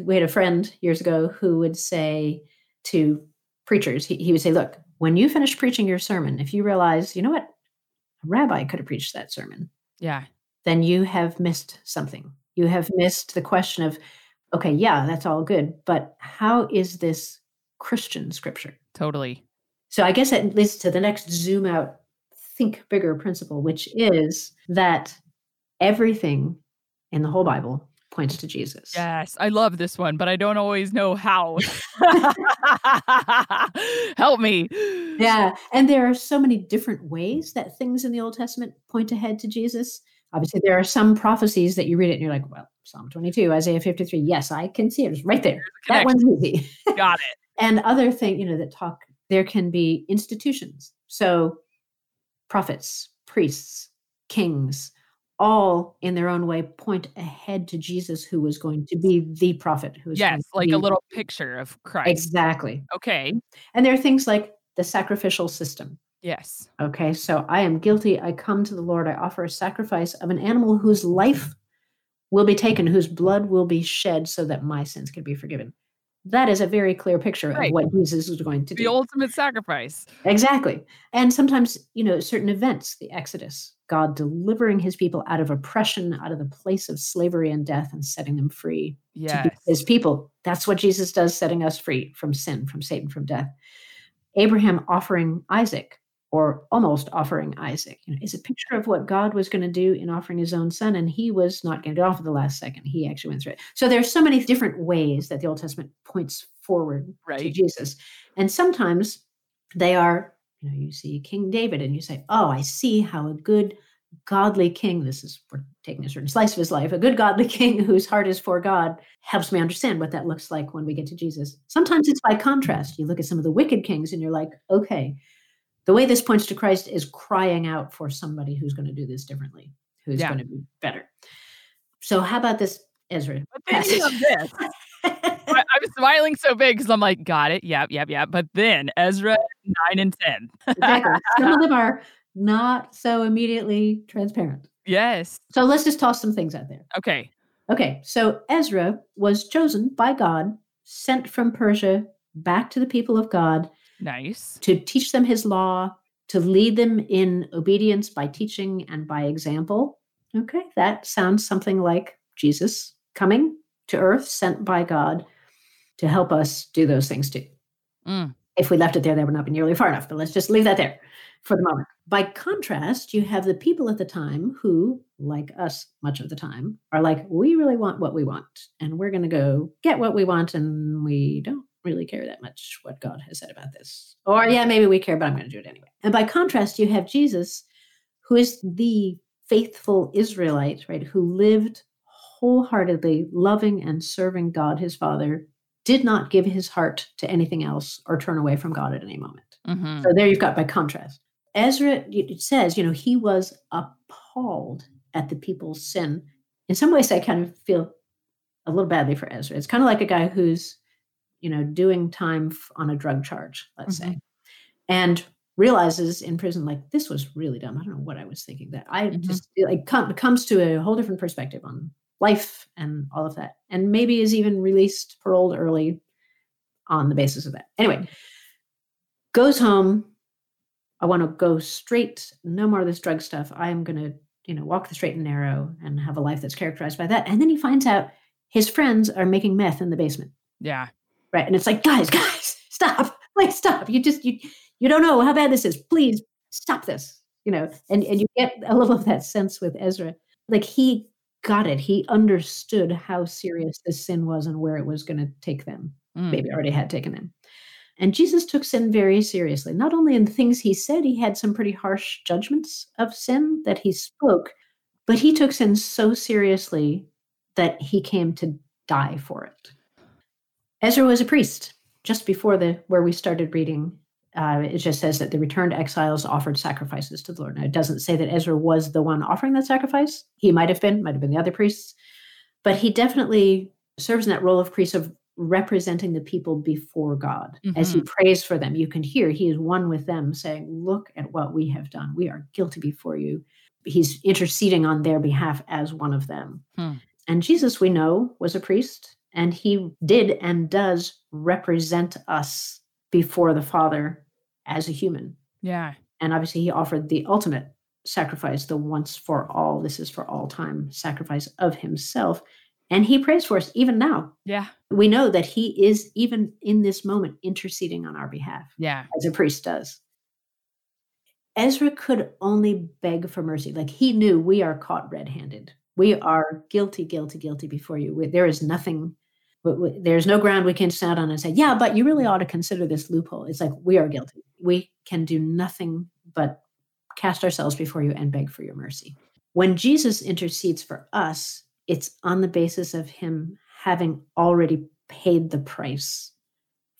We had a friend years ago who would say to preachers, he, he would say, Look, when you finish preaching your sermon, if you realize, you know what, a rabbi could have preached that sermon, Yeah. then you have missed something. You have missed the question of, okay, yeah, that's all good, but how is this Christian scripture? Totally. So I guess that leads to the next zoom out, think bigger principle, which is that everything in the whole Bible points to Jesus. Yes. I love this one, but I don't always know how. Help me. Yeah. And there are so many different ways that things in the Old Testament point ahead to Jesus. Obviously, there are some prophecies that you read it and you're like, well, Psalm 22, Isaiah 53. Yes, I can see it. It's right there. That one's easy. Got it. and other thing, you know, that talk, there can be institutions. So prophets, priests, kings, all in their own way point ahead to Jesus, who was going to be the prophet. Who was Yes. Like a little picture of Christ. Exactly. Okay. And there are things like the sacrificial system. Yes. Okay, so I am guilty. I come to the Lord. I offer a sacrifice of an animal whose life will be taken, whose blood will be shed so that my sins can be forgiven. That is a very clear picture Right. of what Jesus is going to The do. The ultimate sacrifice. Exactly. And sometimes, you know, certain events, the Exodus, God delivering his people out of oppression, out of the place of slavery and death, and setting them free to be Yes. his people. That's what Jesus does, setting us free from sin, from Satan, from death. Abraham offering Isaac, or almost offering Isaac, you know, is a picture of what God was going to do in offering his own son, and he was not going to get off at the last second. He actually went through it. So there's so many different ways that the Old Testament points forward to Jesus, and sometimes they are, you know, you see King David, and you say, "Oh, I see how a good." Godly king, this is we're taking a certain slice of his life, a good godly king whose heart is for God helps me understand what that looks like when we get to Jesus. Sometimes it's by contrast. You look at some of the wicked kings and you're like, okay, the way this points to Christ is crying out for somebody who's going to do this differently, who's Yeah. going to be better. So, how about this Ezra? But then you this. I'm smiling so big because I'm like, got it. Yep, yep, yep. But then Ezra 9 and 10. exactly. Some of them are not so immediately transparent. yes. So, let's just toss some things out there. Okay. Okay, so Ezra was chosen by God, sent from Persia back to the people of God Nice. to teach them his law, to lead them in obedience by teaching and by example. Okay, that sounds something like Jesus coming to earth, sent by God to help us do those things too. Mm. If we left it there, that would not be nearly far enough, but let's just leave that there for the moment. By contrast, you have the people at the time who, like us much of the time, are like, we really want what we want, and we're going to go get what we want, and we don't really care that much what God has said about this. Or, yeah, maybe we care, but I'm going to do it anyway. And by contrast, you have Jesus, who is the faithful Israelite, right, who lived wholeheartedly loving and serving God, his Father, did not give his heart to anything else or turn away from God at any moment. hmm So there you've got by contrast. Ezra it says, you know, he was appalled at the people's sin. In some ways, I kind of feel a little badly for Ezra. It's kind of like a guy who's, you know, doing time f- on a drug charge, let's say, and realizes in prison, like, this was really dumb. I don't know what I was thinking. That I Mhm. just like come, comes to a whole different perspective on life and all of that, and maybe is even released, paroled early on the basis of that. Anyway, goes home. I want to go straight, no more of this drug stuff. I am going to, you know, walk the straight and narrow and have a life that's characterized by that. And then he finds out his friends are making meth in the basement. Yeah. Right. And it's like, guys, guys, stop. Please stop. You just you you don't know how bad this is. Please stop this. You know, and, and you get a little of that sense with Ezra. Like he got it. He understood how serious this sin was and where it was going to take them Mm. maybe already had taken them. And Jesus took sin very seriously. Not only in the things he said, he had some pretty harsh judgments of sin that he spoke, but he took sin so seriously that he came to die for it. Ezra was a priest just before the where we started reading. Uh, it just says that the returned exiles offered sacrifices to the Lord. Now, it doesn't say that Ezra was the one offering that sacrifice. He might have been, might have been the other priests, but he definitely serves in that role of priest of representing the people before God. As he prays for them, you can hear he is one with them, saying, Look at what we have done. We are guilty before you. He's interceding on their behalf as one of them. Hmm. And Jesus, we know, was a priest, and he did and does represent us before the Father as a human. Yeah. And obviously, he offered the ultimate sacrifice, the once for all, this is for all time sacrifice of himself. And he prays for us even now. Yeah. We know that he is, even in this moment, interceding on our behalf, Yeah. as a priest does. Ezra could only beg for mercy. Like he knew we are caught red handed. We are guilty, guilty, guilty before you. We- There is nothing, there's no ground we can stand on and say, yeah, but you really mm. ought to consider this loophole. It's like we are guilty. We can do nothing but cast ourselves before you and beg for your mercy. When Jesus intercedes for us, it's on the basis of him having already paid the price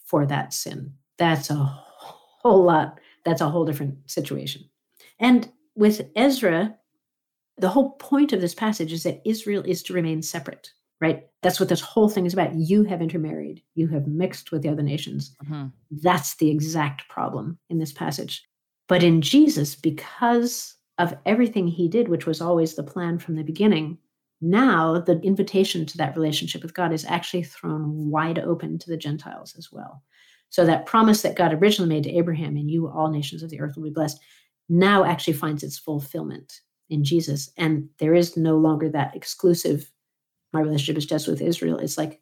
for that sin. That's a whole lot. That's a whole different situation. And with Ezra, the whole point of this passage is that Israel is to remain separate, right? That's what this whole thing is about. You have intermarried, you have mixed with the other nations. Mhm. That's the exact problem in this passage. But in Jesus, because of everything he did, which was always the plan from the beginning, now the invitation to that relationship with God is actually thrown wide open to the Gentiles as well. So that promise that God originally made to Abraham, and you, all nations of the earth, will be blessed, now actually finds its fulfillment in Jesus. And there is no longer that exclusive, my relationship is just with Israel. It's like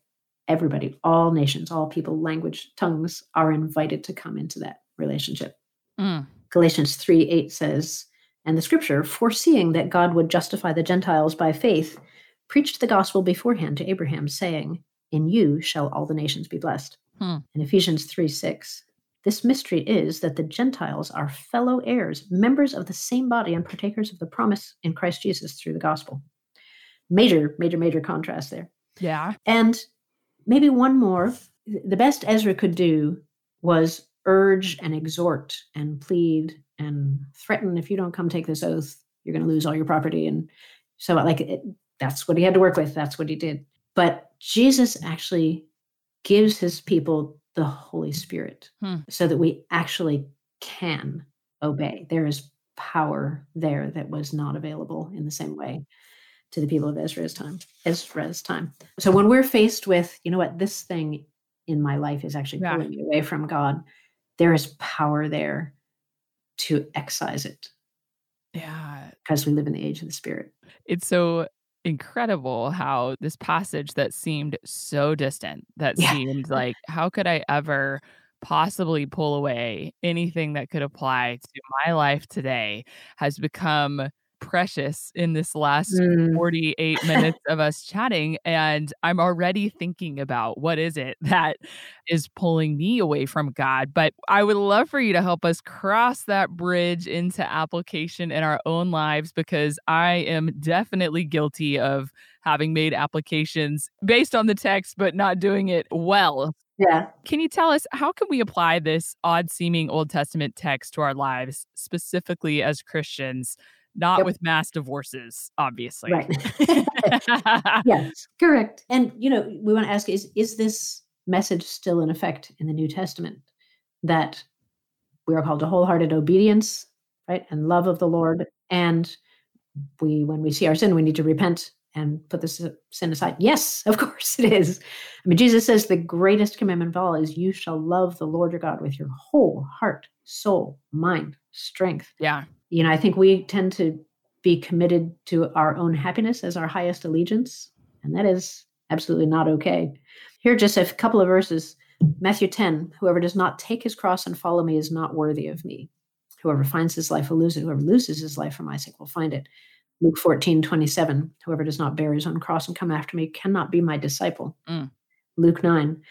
everybody, all nations, all people, language, tongues are invited to come into that relationship. Mm. Galatians 3 8 says, and the scripture, foreseeing that God would justify the Gentiles by faith, preached the gospel beforehand to Abraham, saying, In you shall all the nations be blessed. Hmm. In Ephesians 3 6, this mystery is that the Gentiles are fellow heirs, members of the same body, and partakers of the promise in Christ Jesus through the gospel. Major, major, major contrast there. Yeah. And maybe one more. The best Ezra could do was urge and exhort and plead and threaten if you don't come take this oath, you're going to lose all your property. And so, like, it, that's what he had to work with. That's what he did. But Jesus actually gives his people the Holy Spirit hmm. so that we actually can obey. There is power there that was not available in the same way to the people of Ezra's time. Ezra's time. So when we're faced with, you know what, this thing in my life is actually pulling me away from God, there is power there to excise it. Yeah. Because we live in the age of the spirit. It's so incredible how this passage that seemed so distant, that yeah. seemed like, how could I ever possibly pull away anything that could apply to my life today, has become precious in this last mm. 48 minutes of us chatting and i'm already thinking about what is it that is pulling me away from god but i would love for you to help us cross that bridge into application in our own lives because i am definitely guilty of having made applications based on the text but not doing it well yeah. Can you tell us how can we apply this odd seeming Old Testament text to our lives specifically as Christians not yep. with mass divorces, obviously. Right. yes, correct. And you know, we want to ask: is is this message still in effect in the New Testament? That we are called to wholehearted obedience, right, and love of the Lord, and we, when we see our sin, we need to repent and put this uh, sin aside. Yes, of course it is. I mean, Jesus says the greatest commandment of all is you shall love the Lord your God with your whole heart, soul, mind, strength. Yeah you know, I think we tend to be committed to our own happiness as our highest allegiance, and that is absolutely not okay. Here are just a couple of verses. Matthew 10 Whoever does not take his cross and follow me is not worthy of me. Whoever finds his life will lose it. Whoever loses his life for my sake will find it. Luke 14 27 Whoever does not bear his own cross and come after me cannot be my disciple. Mm. Luke 9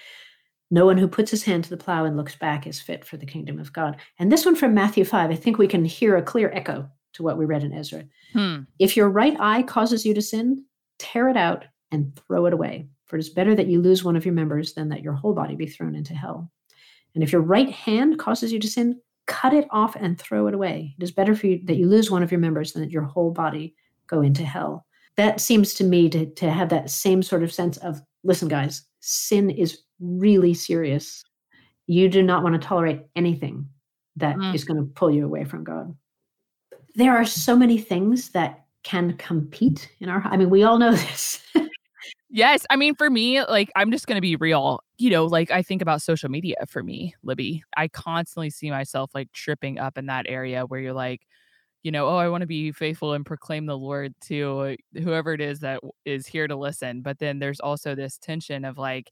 no one who puts his hand to the plow and looks back is fit for the kingdom of God. And this one from Matthew 5, I think we can hear a clear echo to what we read in Ezra. Hmm. If your right eye causes you to sin, tear it out and throw it away. For it is better that you lose one of your members than that your whole body be thrown into hell. And if your right hand causes you to sin, cut it off and throw it away. It is better for you that you lose one of your members than that your whole body go into hell. That seems to me to, to have that same sort of sense of listen, guys, sin is really serious. You do not want to tolerate anything that mm. is going to pull you away from God. There are so many things that can compete in our I mean we all know this. yes, I mean for me like I'm just going to be real. You know, like I think about social media for me, Libbie. I constantly see myself like tripping up in that area where you're like you know, oh, I want to be faithful and proclaim the Lord to whoever it is that is here to listen. But then there's also this tension of like,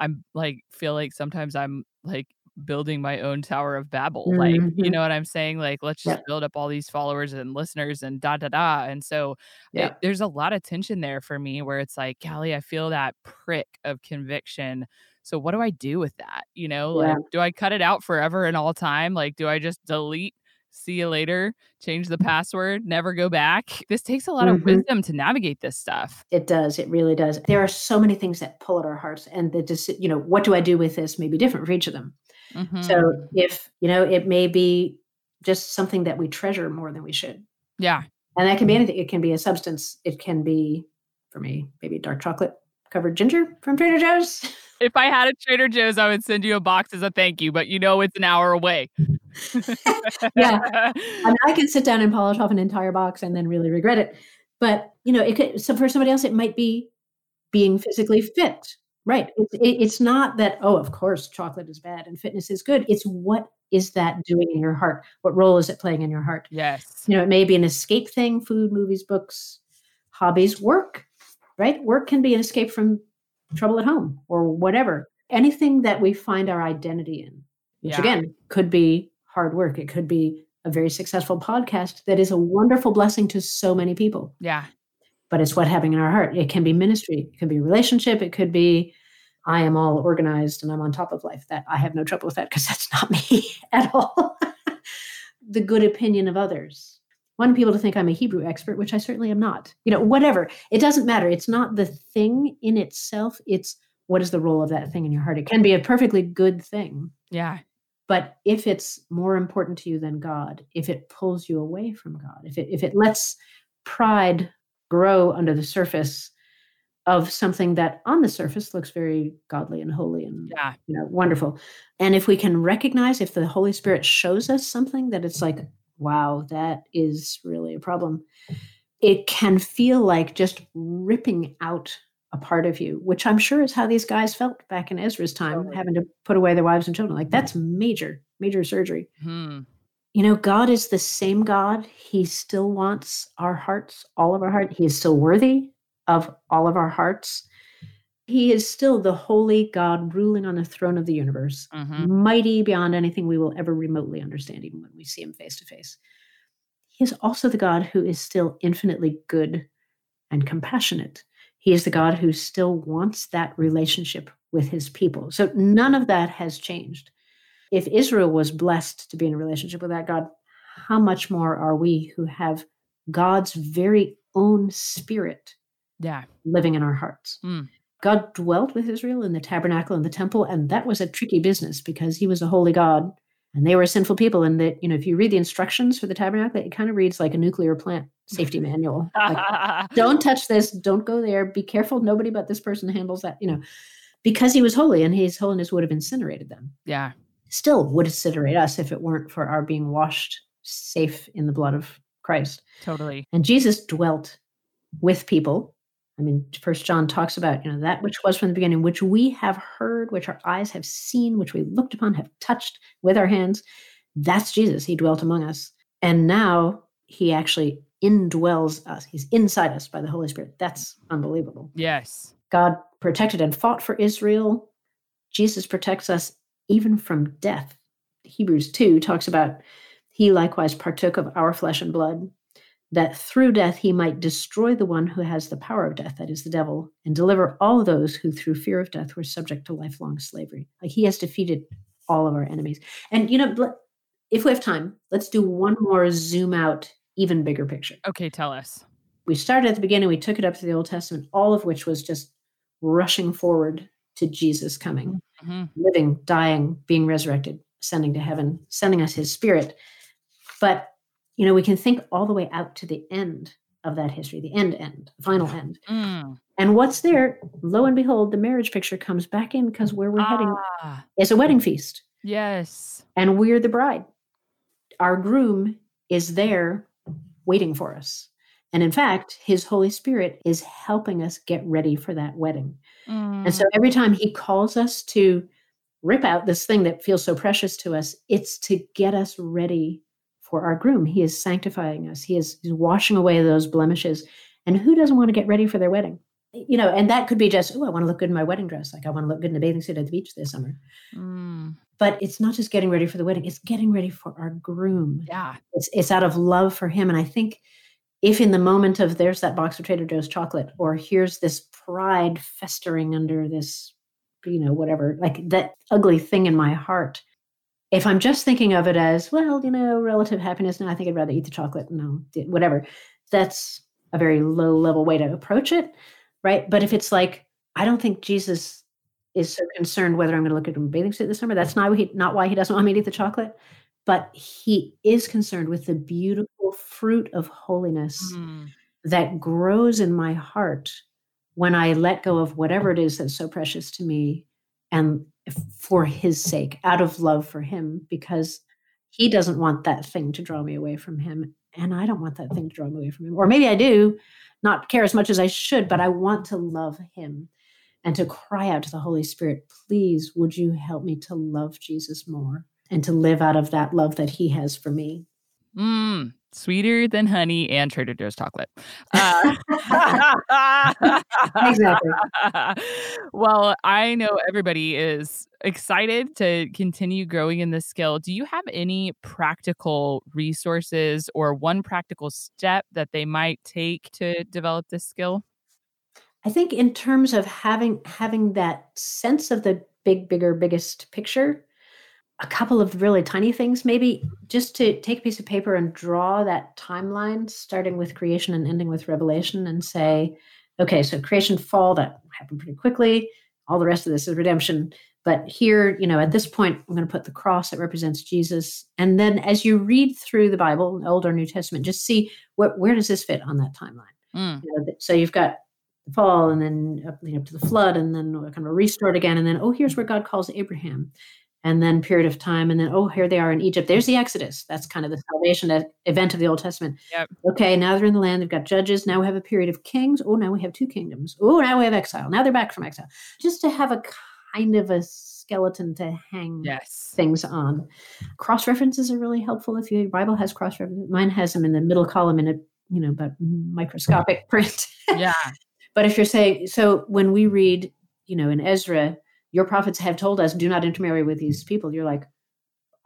I'm like feel like sometimes I'm like building my own tower of babel mm-hmm. like you mm-hmm. know what i'm saying like let's just yeah. build up all these followers and listeners and da da da and so yeah. it, there's a lot of tension there for me where it's like Callie, i feel that prick of conviction so what do i do with that you know yeah. like do i cut it out forever and all time like do i just delete see you later, change the password, never go back. This takes a lot mm-hmm. of wisdom to navigate this stuff. It does. It really does. There are so many things that pull at our hearts, and the just you know what do I do with this may be different for each of them. Mm-hmm. So if you know, it may be just something that we treasure more than we should. Yeah, and that can be anything. It can be a substance. It can be, for me, maybe dark chocolate covered ginger from Trader Joe's. If I had a Trader Joe's, I would send you a box as a thank you, but you know it's an hour away. yeah. I, mean, I can sit down and polish off an entire box and then really regret it. But, you know, it could, so for somebody else, it might be being physically fit. Right. It's, it, it's not that, oh, of course, chocolate is bad and fitness is good. It's what is that doing in your heart? What role is it playing in your heart? Yes. You know, it may be an escape thing food, movies, books, hobbies, work, right? Work can be an escape from trouble at home or whatever. Anything that we find our identity in, which Yeah. again could be hard work. It could be a very successful podcast that is a wonderful blessing to so many people Yeah. but it's what happening in our heart. It can be ministry, it could be relationship, it could be I am all organized and I'm on top of life. That I have no trouble with that because that's not me at all. the good opinion of others. Want people to think I'm a Hebrew expert, which I certainly am not. You know, whatever. It doesn't matter. It's not the thing in itself. It's what is the role of that thing in your heart. It can be a perfectly good thing, Yeah. but if it's more important to you than God, if it pulls you away from God, if it if it lets pride grow under the surface of something that on the surface looks very godly and holy and Yeah. you know wonderful and if we can recognize if the holy spirit shows us something that it's like wow that is really a problem it can feel like just ripping out a part of you which i'm sure is how these guys felt back in ezra's time Totally. having to put away their wives and children like that's major major surgery Hmm. you know, God is the same God. He still wants our hearts, all of our heart. He is still worthy of all of our hearts. He is still the holy God ruling on the throne of the universe, Mhm. mighty beyond anything we will ever remotely understand, even when we see him face to face. He is also the God who is still infinitely good and compassionate. He is the God who still wants that relationship with his people. So none of that has changed if Israel was blessed to be in a relationship with that God, how much more are we who have God's very own spirit Yeah. living in our hearts? Mm. God dwelt with Israel in the tabernacle and the temple, and that was a tricky business because he was a holy God and they were sinful people. And that, you know, if you read the instructions for the tabernacle, it kind of reads like a nuclear plant safety manual. Like, don't touch this, don't go there, be careful, nobody but this person handles that, you know, because he was holy and his holiness would have incinerated them yeah. still would incinerate us if it weren't for our being washed safe in the blood of Christ. Totally. And Jesus dwelt with people. I mean, First John talks about you know that which was from the beginning, which we have heard, which our eyes have seen, which we looked upon, have touched with our hands. That's Jesus. He dwelt among us, and now he actually indwells us. He's inside us by the Holy Spirit. That's unbelievable. Yes. God protected and fought for Israel. Jesus protects us even from death. Hebrews 2 talks about he likewise partook of our flesh and blood, that through death he might destroy the one who has the power of death, that is the devil, and deliver all those who through fear of death were subject to lifelong slavery. Like he has defeated all of our enemies. And, you know, if we have time, let's do one more zoom out, even bigger picture Okay. Tell us. we started at the beginning, we took it up to the Old Testament, all of which was just rushing forward to Jesus coming, hmm living, dying, being resurrected, ascending to heaven, sending us his spirit. But, you know, we can think all the way out to the end of that history, the end, end, final end. Mm. And what's there? Lo and behold, the marriage picture comes back in because where we're heading Ah, is a wedding feast yes. and we're the bride. Our groom is there waiting for us. And in fact, his Holy Spirit is helping us get ready for that wedding. And so every time he calls us to rip out this thing that feels so precious to us, it's to get us ready for our groom. He is sanctifying us, he is he's washing away those blemishes. And who doesn't want to get ready for their wedding? You know, and that could be just, oh, I want to look good in my wedding dress. Like I want to look good in a bathing suit at the beach this summer. Mm. But it's not just getting ready for the wedding, it's getting ready for our groom. Yeah. It's it's out of love for him. And I think if in the moment of there's that box of Trader Joe's chocolate, or here's this pride festering under this, you know, whatever, like that ugly thing in my heart, if I'm just thinking of it as, well, you know, relative happiness, no, I think I'd rather eat the chocolate, no, whatever, that's a very low level way to approach it, right? But if it's like, I don't think Jesus is so concerned whether I'm going to look at him in a bathing suit this summer, that's not, why he, not why he doesn't want me to eat the chocolate but he is concerned with the beautiful fruit of holiness Mm. that grows in my heart when I let go of whatever it is that's so precious to me and for his sake, out of love for him, because he doesn't want that thing to draw me away from him. and I don't want that thing to draw me away from him. Or maybe I do not care as much as I should, but I want to love him and to cry out to the Holy Spirit, please, would you help me to love Jesus more and to live out of that love that he has for me? Mm, sweeter than honey and Trader Joe's chocolate. Uh, exactly. well, I know everybody is excited to continue growing in this skill. Do you have any practical resources or one practical step that they might take to develop this skill? I think in terms of having having that sense of the big, bigger, biggest picture, a couple of really tiny things, maybe just to take a piece of paper and draw that timeline, starting with creation and ending with revelation, and say, okay, so creation fall, that happened pretty quickly. All the rest of this is redemption. But here, you know, at this point, I'm going to put the cross that represents Jesus. And then as you read through the Bible, Old or New Testament, just see what where does this fit on that timeline? Mm. You know, so you've got the fall and then up, up to the flood and then kind of restored again. And then, oh, here's where God calls Abraham and then period of time and then oh here they are in egypt. There's the exodus. That's kind of the salvation event of the old testament. Yep. okay now they're in the land. They've got judges. Now we have a period of kings. Oh now we have two kingdoms. Oh now we have exile. Now they're back from exile. Just to have a kind of a skeleton to hang yes. things on. Cross references are really helpful. If your bible has cross references mine has them in the middle column in a you know but microscopic print. Yeah. But if you're saying so when we read you know in ezra your prophets have told us do not intermarry with these people. You're like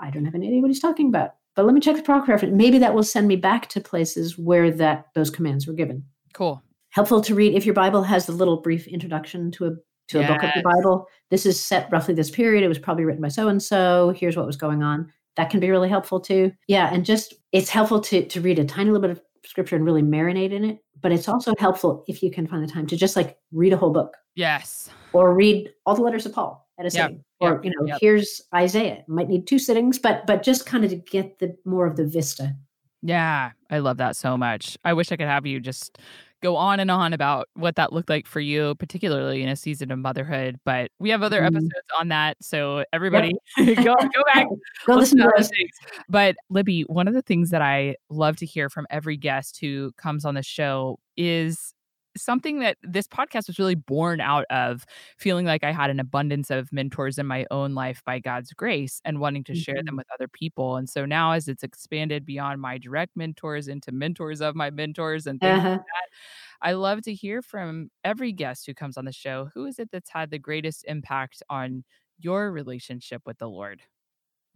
i don't have any idea what he's talking about but let me check the cross reference. Maybe that will send me back to places where that those commands were given. Cool. Helpful to read. If your bible has the little brief introduction to a to yes. a book of the bible this is set roughly this period. It was probably written by so and so here's what was going on. That can be really helpful too. Yeah and just it's helpful to to read a tiny little bit of scripture and really marinate in it but it's also helpful if you can find the time to just like read a whole book yes or read all the letters of Paul at a sitting. Yep. Or you know, yep. here's Isaiah. Might need two sittings, but but just kind of to get the more of the vista. Yeah, I love that so much. I wish I could have you just go on and on about what that looked like for you, particularly in a season of motherhood. But we have other mm. episodes on that. So everybody yep. go, go back. go listen to those things. But Libbie, one of the things that I love to hear from every guest who comes on the show is something that this podcast was really born out of feeling like I had an abundance of mentors in my own life by God's grace and wanting to mm-hmm. share them mm-hmm. with other people. And so now, as it's expanded beyond my direct mentors into mentors of my mentors and things uh-huh. like that, I love to hear from every guest who comes on the show who is it that's had the greatest impact on your relationship with the Lord?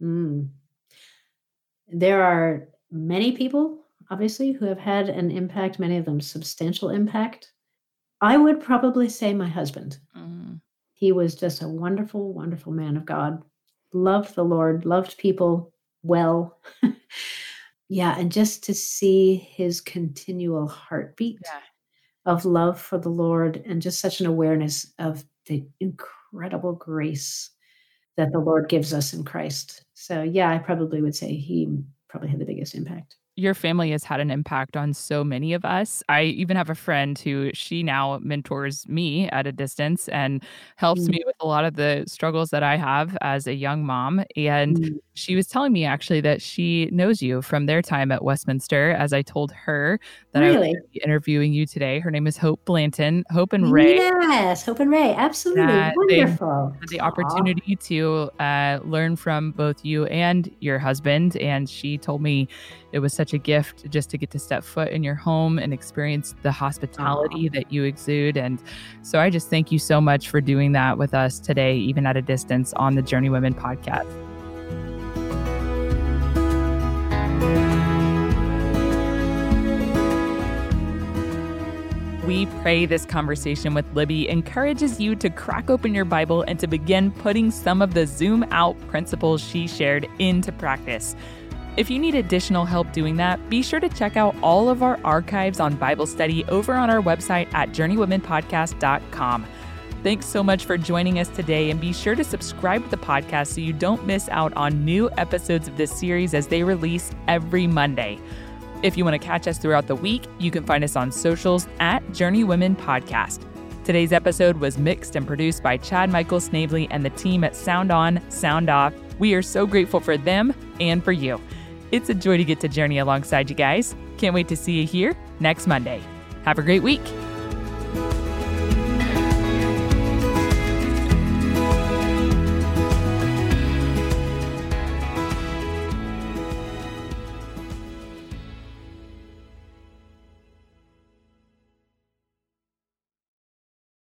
Mm. There are many people obviously, who have had an impact, many of them substantial impact. I would probably say my husband. Mm. He was just a wonderful, wonderful man of God, loved the Lord, loved people well. yeah, and just to see his continual heartbeat yeah. of love for the Lord and just such an awareness of the incredible grace that the Lord gives us in Christ. So, yeah, I probably would say he probably had the biggest impact your family has had an impact on so many of us. I even have a friend who she now mentors me at a distance and helps mm. me with a lot of the struggles that I have as a young mom. And mm. she was telling me actually that she knows you from their time at Westminster, as I told her that really? I was interviewing you today. Her name is Hope Blanton. Hope and Ray. Yes, Hope and Ray. Absolutely. Wonderful. The opportunity Aww. to uh, learn from both you and your husband. And she told me it was such a gift just to get to step foot in your home and experience the hospitality that you exude. And so I just thank you so much for doing that with us today, even at a distance on the Journeywomen podcast. We pray this conversation with Libbie encourages you to crack open your Bible and to begin putting some of the zoom out principles she shared into practice. If you need additional help doing that, be sure to check out all of our archives on Bible study over on our website at journeywomenpodcast.com. Thanks so much for joining us today, and be sure to subscribe to the podcast so you don't miss out on new episodes of this series as they release every Monday. If you want to catch us throughout the week, you can find us on socials at Journeywomen Podcast. Today's episode was mixed and produced by Chad Michael Snavely and the team at Sound On, Sound Off. We are so grateful for them and for you. It's a joy to get to journey alongside you guys. Can't wait to see you here next Monday. Have a great week.